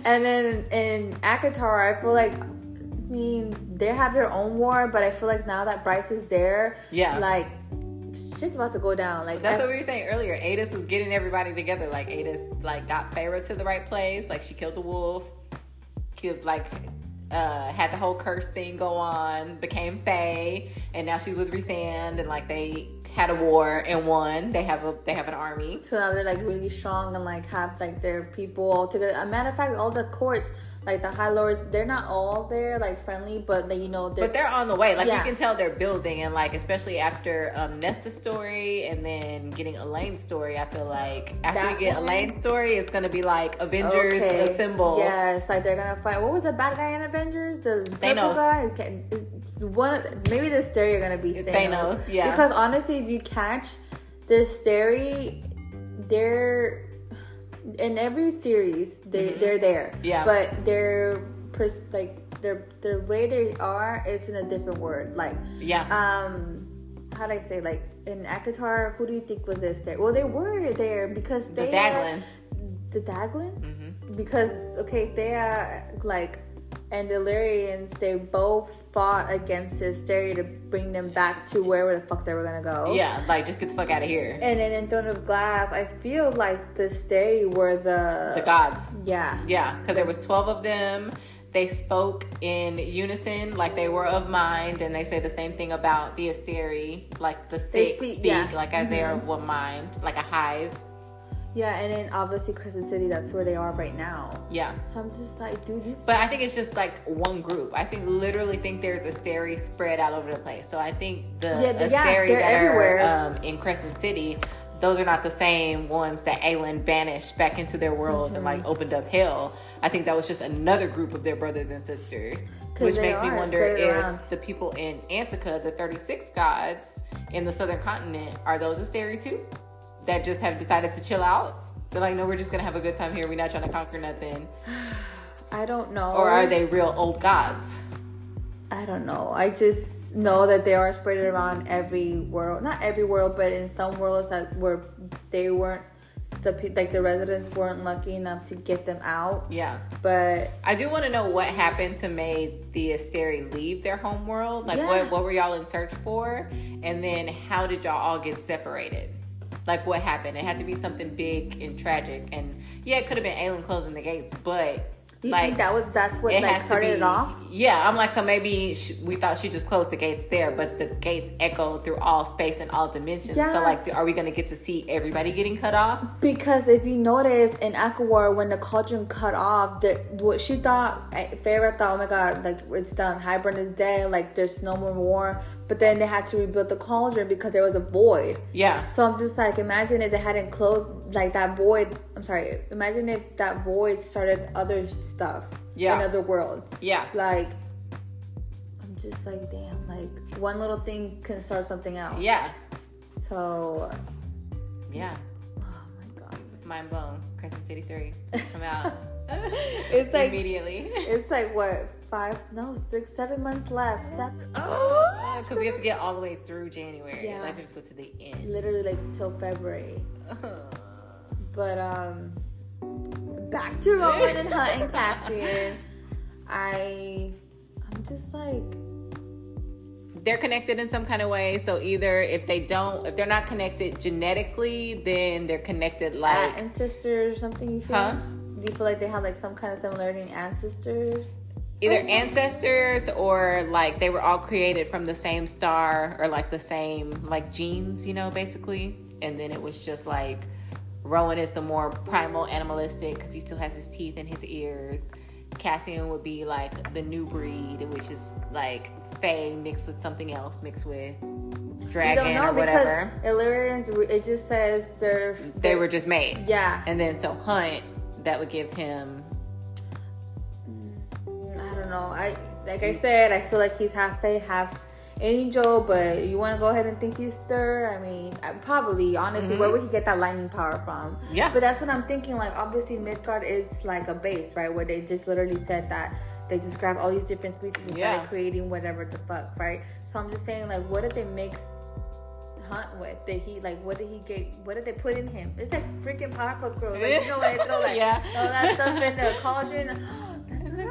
Speaker 2: And then in ACOTAR, I feel like, I mean, they have their own war, but I feel like now that Bryce is there,
Speaker 1: Yeah.
Speaker 2: like, shit's about to go down. Like,
Speaker 1: That's
Speaker 2: I-
Speaker 1: what we were saying earlier. Aidas was getting everybody together. Like Aidas, like got Feyre to the right place. Like she killed the wolf. Killed like uh had the whole curse thing go on. Became Fae, and now she's with Rhysand. And like they had a war and won. They have a they have an army.
Speaker 2: so now they're like really strong and like have like their people all together. A matter of fact, all the courts, like the high lords, they're not all there like friendly, but they, you know, they're,
Speaker 1: But they're on the way. Like
Speaker 2: Yeah.
Speaker 1: you can tell they're building, and like especially after um, Nesta's story, and then getting Elain's story. I feel like after
Speaker 2: That
Speaker 1: we get
Speaker 2: one?
Speaker 1: Elain's story, it's gonna be like Avengers
Speaker 2: Okay.
Speaker 1: assemble.
Speaker 2: Yes, like they're gonna fight. What was the bad guy in Avengers? The
Speaker 1: Thanos.
Speaker 2: guy. One, maybe the Asteri are gonna be Thanos.
Speaker 1: Thanos, yeah.
Speaker 2: Because honestly, if you catch the Asteri, they're in every series. They they're there.
Speaker 1: Mm-hmm. Yeah.
Speaker 2: But they're pers- like their the way they are is in a different word. Like
Speaker 1: Yeah.
Speaker 2: um, how do I say like in ACOTAR? Who do you think was this there? Well, they were there because
Speaker 1: the
Speaker 2: they
Speaker 1: Daglan.
Speaker 2: the Daglan
Speaker 1: hmm
Speaker 2: because okay they are like and the Illyrians they both fought against Hysteria to bring them back to wherever the fuck they were gonna go
Speaker 1: Yeah, like just get the fuck out of here.
Speaker 2: and then in Throne of Glass I feel like the Stay were the
Speaker 1: The gods.
Speaker 2: yeah
Speaker 1: Yeah, because there was twelve of them. They spoke in unison, like they were of mind, and they say the same thing about the Asteri, like the
Speaker 2: They
Speaker 1: six
Speaker 2: speak-
Speaker 1: speak,
Speaker 2: yeah. Mm-hmm.
Speaker 1: like as they are of one mind, like a hive.
Speaker 2: Yeah and then obviously Crescent City that's where they are right now
Speaker 1: Yeah,
Speaker 2: so I'm just like dude these
Speaker 1: but I think it's just like one group. I think literally think there's a Asteri spread all over the place. So I think the
Speaker 2: Yeah, the- yeah, they're
Speaker 1: that
Speaker 2: everywhere.
Speaker 1: are um, in Crescent City, those are not the same ones that Aelin banished back into their world and
Speaker 2: Mm-hmm.
Speaker 1: like opened up hell. I think that was just another group of their brothers and sisters, Which makes me wonder if
Speaker 2: around.
Speaker 1: the people in Antica, the 36 gods in the southern continent, are those Asteri too? That just have decided to chill out? They're like, no, we're just gonna have a good time here. We're not trying to conquer nothing.
Speaker 2: I don't know
Speaker 1: Or are they real old gods?
Speaker 2: I don't know. I just know that they are spread around every world. Not every world, but in some worlds that where they weren't the like the residents weren't lucky enough to get them out.
Speaker 1: Yeah.
Speaker 2: But
Speaker 1: I do want to know what happened to make the Asteri leave their home world. Like,
Speaker 2: Yeah.
Speaker 1: what, what were y'all in search for? And then how did y'all all get separated? Like, what happened? It had to be something big and tragic. And yeah, it could have been Aelin closing the gates, but.
Speaker 2: do you
Speaker 1: like,
Speaker 2: think that was that's what
Speaker 1: it
Speaker 2: like started
Speaker 1: be-
Speaker 2: it off?
Speaker 1: Yeah, I'm like, so maybe sh we thought she just closed the gates there, but the gates echo through all space and all dimensions.
Speaker 2: Yeah.
Speaker 1: So, like, do, are we to get to see everybody getting cut off?
Speaker 2: Because if you notice in ACOWAR when the cauldron cut off, the what she thought eh, Feyre thought, oh my god, like it's done. Hybern is dead, like there's no more war. But then they had to rebuild the cauldron because there was a void.
Speaker 1: Yeah.
Speaker 2: So I'm just like, imagine if they hadn't closed like that void. I'm sorry. Imagine if that void started other stuff
Speaker 1: Yeah.
Speaker 2: in other worlds.
Speaker 1: Yeah.
Speaker 2: Like, I'm just like, damn. Like one little thing can start something else.
Speaker 1: Yeah.
Speaker 2: So,
Speaker 1: Yeah.
Speaker 2: oh my god.
Speaker 1: Mind blown. Crescent City 3. Come out.
Speaker 2: It's like
Speaker 1: immediately.
Speaker 2: it's like what five? No, six, seven months left. Seven.
Speaker 1: Oh, Because we have to get all the way through January.
Speaker 2: Yeah.
Speaker 1: Like, we just go to the end.
Speaker 2: Literally like till February. But um, back to Rowan and Hunt and Cassian. I, I'm just like,
Speaker 1: They're connected in some kind of way. So either if they don't, if they're not connected genetically, then they're connected like
Speaker 2: ancestors or something. You feel?
Speaker 1: Huh?
Speaker 2: Do you feel like they have like some kind of similarity in ancestors?
Speaker 1: Either
Speaker 2: Or
Speaker 1: ancestors or like they were all created from the same star or like the same like genes, you know, basically. And then it was just like Rowan is the more primal animalistic because he still has his teeth and his ears. Cassian would be like the new breed, which is like Fae mixed with something else, mixed with
Speaker 2: We
Speaker 1: dragon
Speaker 2: don't know
Speaker 1: or whatever.
Speaker 2: because Illyrians. It just says they're
Speaker 1: They were just made.
Speaker 2: yeah.
Speaker 1: And then so Hunt, that would give him
Speaker 2: know. I like I said, I feel like he's half fae, half angel. But you want to go ahead and think he's third? I mean, probably. Honestly, where would he get that lightning power from?
Speaker 1: Mm-hmm. Yeah.
Speaker 2: But that's what I'm thinking. Like, obviously, Midgard is like a base, right? Where they just literally said that they just grabbed all these different species and
Speaker 1: Yeah.
Speaker 2: started creating whatever the fuck, right? So I'm just saying, like, what did they mix? Hunt with did he like what did he get what did they put in him it's like freaking Powerpuff Girls like you know when they throw like
Speaker 1: Yeah.
Speaker 2: all that stuff in the cauldron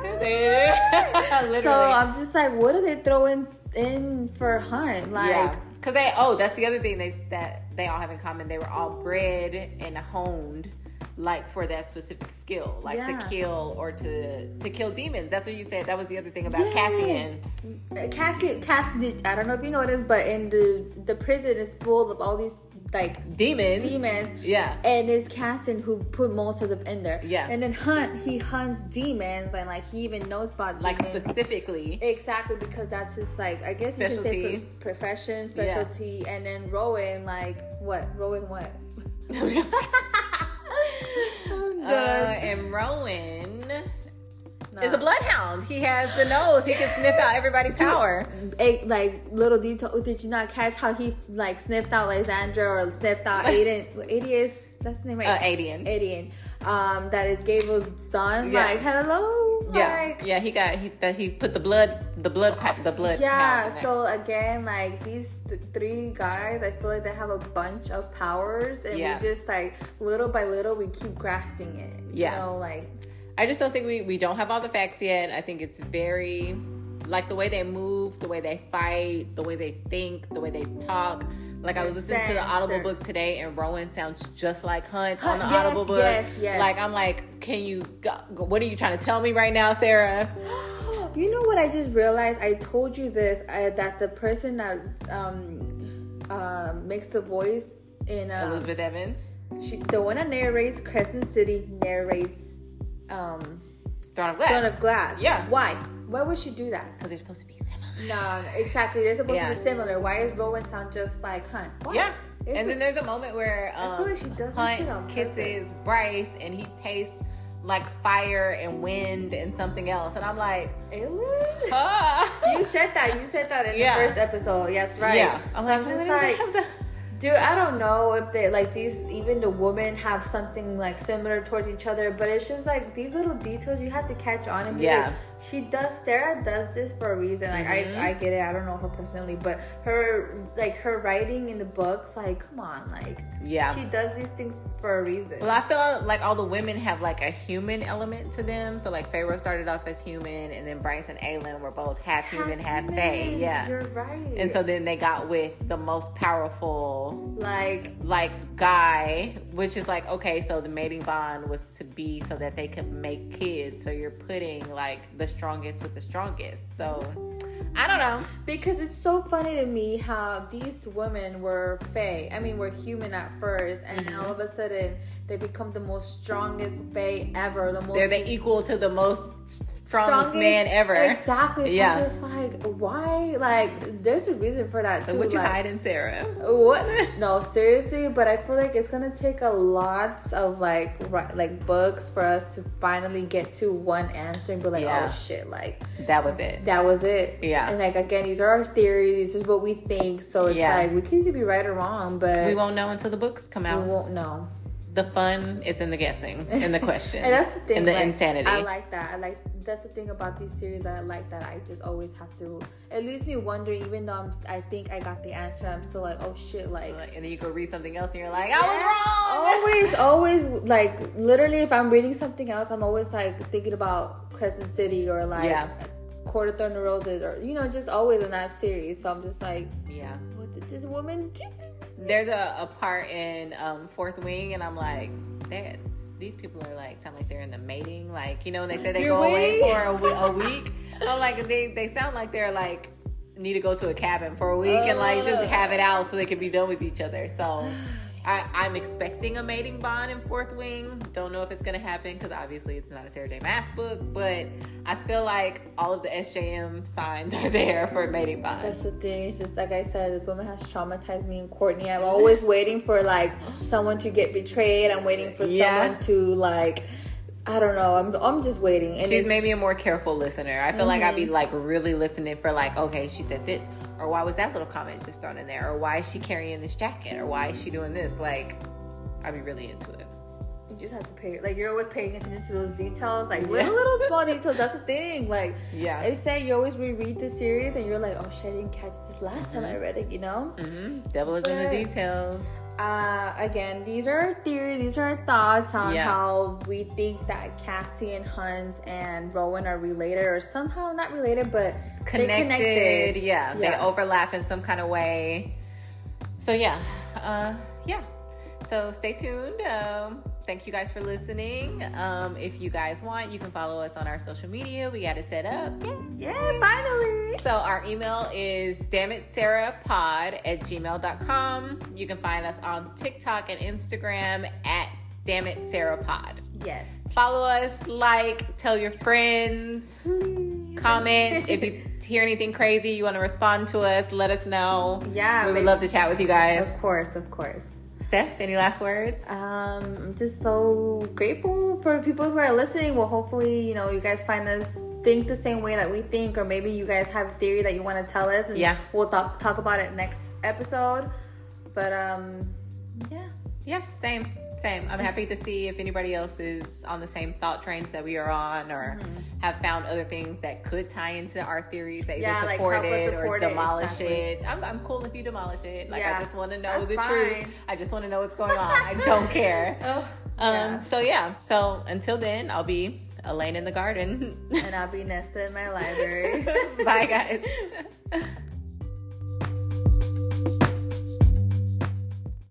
Speaker 1: Literally.
Speaker 2: so I'm just like, what are they throwing in for Hunt? Like,
Speaker 1: yeah, because they oh that's the other thing they that they all have in common. They were all bred and honed like for that specific skill, like
Speaker 2: Yeah.
Speaker 1: to kill or to to kill demons. That's what you said. That was the other thing about
Speaker 2: Yeah.
Speaker 1: Cassian.
Speaker 2: Cassie, Cassie, I don't know if you noticed, but in the the prison is full of all these like
Speaker 1: Demons.
Speaker 2: demons.
Speaker 1: Yeah.
Speaker 2: And it's Cassian who put most of them in there.
Speaker 1: Yeah.
Speaker 2: And then Hunt, he hunts demons, and like he even knows about
Speaker 1: Like
Speaker 2: demons.
Speaker 1: specifically.
Speaker 2: Exactly because that's his like I guess you could say
Speaker 1: Specialty.
Speaker 2: profession,
Speaker 1: Yeah.
Speaker 2: specialty, and then Rowan like what? Rowan what?
Speaker 1: uh, and Rowan
Speaker 2: Nah.
Speaker 1: is a bloodhound. He has the nose. He can sniff out everybody's power.
Speaker 2: a, like little detail. Did you not catch how he like sniffed out Lysandra or sniffed out Aiden? Is that's the name right?
Speaker 1: Uh, Aedion.
Speaker 2: Aiden. Um, that is Gavriel's son.
Speaker 1: Yeah.
Speaker 2: Like hello.
Speaker 1: Yeah,
Speaker 2: Like,
Speaker 1: yeah. He got he that he put the blood, the blood, pa- the blood.
Speaker 2: yeah. So again, like these th- three guys, I feel like they have a bunch of powers, and
Speaker 1: Yeah.
Speaker 2: we just like little by little we keep grasping it.
Speaker 1: Yeah.
Speaker 2: You know, like
Speaker 1: I just don't think we we don't have all the facts yet. I think it's very like the way they move, the way they fight, the way they think, the way they talk. Like I was listening to the Audible
Speaker 2: their-
Speaker 1: book today, and Rowan sounds just like Hunt on the
Speaker 2: yes,
Speaker 1: Audible book.
Speaker 2: yes, yes.
Speaker 1: Like I'm like, can you? What are you trying to tell me right now, Sarah?
Speaker 2: You know what I just realized? I told you this uh, that the person that um uh, makes the voice in uh,
Speaker 1: Elizabeth Evans,
Speaker 2: she, the one that narrates Crescent City narrates um
Speaker 1: Throne of Glass,
Speaker 2: Throne of Glass.
Speaker 1: Yeah.
Speaker 2: Why? Why would she do that?
Speaker 1: because they're supposed to be similar.
Speaker 2: No, exactly. They're supposed
Speaker 1: Yeah.
Speaker 2: to be similar. Why is Rowan sound just like Hunt? Why?
Speaker 1: Yeah.
Speaker 2: It's
Speaker 1: and
Speaker 2: a-
Speaker 1: then there's a moment where um,
Speaker 2: like she does this
Speaker 1: Hunt kisses Bryce and he tastes like fire and wind and something else. And I'm like, ah.
Speaker 2: You said that. You said that in
Speaker 1: Yeah.
Speaker 2: the first episode. Yeah, that's right.
Speaker 1: Yeah. I'm like,
Speaker 2: I'm just
Speaker 1: why do they
Speaker 2: like, Dude, I don't know if they like these. Even the women have something like similar towards each other, but it's just like these little details you have to catch on and be
Speaker 1: Yeah.
Speaker 2: like, she does. Sarah does this for a reason. Like
Speaker 1: Mhm.
Speaker 2: I, I get it. I don't know her personally, but her like her writing in the books, like come on, like
Speaker 1: yeah.
Speaker 2: she does these things for a reason.
Speaker 1: Well, I feel like all the women have like a human element to them. So like Feyre started off as human, and then Bryce and Aelin were both half human, half
Speaker 2: human.
Speaker 1: fae. Yeah.
Speaker 2: you're right.
Speaker 1: And so then they got with the most powerful
Speaker 2: like
Speaker 1: like guy, which is like okay, so the mating bond was to be so that they could make kids. So you're putting like the strongest with the strongest. So I don't know.
Speaker 2: Because it's so funny to me how these women were fae. I mean, were human at first, and
Speaker 1: Mm-hmm.
Speaker 2: all of a sudden they become the most strongest fae ever. The most
Speaker 1: They're the equal to the most strongest, man ever.
Speaker 2: Exactly. So
Speaker 1: Yeah.
Speaker 2: yeah. It's like why? Like there's a reason for that
Speaker 1: So
Speaker 2: too.
Speaker 1: what you
Speaker 2: like,
Speaker 1: hiding, Sarah?
Speaker 2: What? No, seriously. But I feel like it's gonna take a lot of like ri- like books for us to finally get to one answer and be like, oh,
Speaker 1: Yeah.
Speaker 2: oh shit, like
Speaker 1: That was it.
Speaker 2: that was it.
Speaker 1: Yeah.
Speaker 2: And like again, these are our theories. This is what we think. So it's
Speaker 1: Yeah.
Speaker 2: like we could either be right or wrong, but
Speaker 1: We won't know until the books come out.
Speaker 2: we won't know.
Speaker 1: The fun is in the guessing, in the question,
Speaker 2: And that's the thing.
Speaker 1: in the
Speaker 2: like,
Speaker 1: insanity.
Speaker 2: I like that. I like that's the thing about these series that I like that I just always have to. It leaves me wondering, even though I'm, I think I got the answer, I'm still like, oh shit, like.
Speaker 1: Like, and then you go read something else, and you're like, I was wrong
Speaker 2: Always, always, like literally, if I'm reading something else, I'm always like thinking about Crescent City or like
Speaker 1: Yeah.
Speaker 2: Court of Thorns and Roses or you know, just always in that series. So I'm just like.
Speaker 1: Yeah.
Speaker 2: what did this woman do?
Speaker 1: There's a, a part in um, Fourth Wing, and I'm like, that these people are like sound like they're in the mating, like you know, they say they
Speaker 2: You're
Speaker 1: go away for a, a week. I'm like, they they sound like they're like need to go to a cabin for a week and like just have it out so they can be done with each other. So. I, I'm expecting a mating bond in Fourth Wing. Don't know if it's gonna happen because obviously it's not a Sarah J. Maas book, but I feel like all of the SJM signs are there for a mating bond.
Speaker 2: That's the thing. It's just like I said, this woman has traumatized me and Courtney. I'm always waiting for like someone to get betrayed. I'm waiting for
Speaker 1: Yeah.
Speaker 2: someone to like, I don't know. I'm I'm just waiting. And
Speaker 1: She's made me a more careful listener. I feel like I'd be mm-hmm. like really listening for like, okay, she said this, or why was that little comment just thrown in there, or why is she carrying this jacket, or why is she doing this? Like, I'd be really into it.
Speaker 2: you just have to pay. Like you're always paying attention to those details, like
Speaker 1: Yeah.
Speaker 2: little little small details. That's the thing. Like
Speaker 1: Yeah.
Speaker 2: I say, you always reread the series and you're like, oh shit, I didn't catch this last time I read it. You know.
Speaker 1: mm-hmm. Devil is in the details.
Speaker 2: Uh, again, these are our theories. These are our thoughts on
Speaker 1: Yeah.
Speaker 2: how we think that Cassie and Hunt and Rowan are related, or somehow not related, but they
Speaker 1: Connected, Yeah, they overlap in some kind of way. So yeah, uh, yeah. So stay tuned. Um, thank you guys for listening. Um, if you guys want, you can follow us on our social media. We got it set up. Yeah.
Speaker 2: Yeah, finally.
Speaker 1: So our email is dammitsarahpod at gmail.com. You can find us on TikTok and Instagram at dammitsarahpod.
Speaker 2: Yes.
Speaker 1: Follow us, like, tell your friends, comment. if you hear anything crazy, you want to respond to us, let us know.
Speaker 2: Yeah,
Speaker 1: We would love to chat with you guys.
Speaker 2: Of course, of course.
Speaker 1: Steph, any last words?
Speaker 2: Um, I'm just so grateful for people who are listening. Well, hopefully, you know, you guys find us think the same way that we think, or maybe you guys have a theory that you want to tell us, and
Speaker 1: Yeah.
Speaker 2: we'll talk talk about it next episode. But um, yeah,
Speaker 1: Yeah, same. Same. I'm happy to see if anybody else is on the same thought trains that we are on or
Speaker 2: Mm-hmm.
Speaker 1: have found other things that could tie into our theories that
Speaker 2: Yeah,
Speaker 1: either
Speaker 2: like
Speaker 1: support
Speaker 2: us
Speaker 1: it or
Speaker 2: support it,
Speaker 1: demolish
Speaker 2: exactly.
Speaker 1: it. I'm, I'm cool if you demolish it. Like,
Speaker 2: Yeah,
Speaker 1: I just want to know the
Speaker 2: fine.
Speaker 1: truth. I just want to know what's going on. I don't care.
Speaker 2: Oh,
Speaker 1: Um,
Speaker 2: yeah.
Speaker 1: So, yeah. So, until then, I'll be Elain in the garden.
Speaker 2: and I'll be Nesta in my library.
Speaker 1: Bye, guys.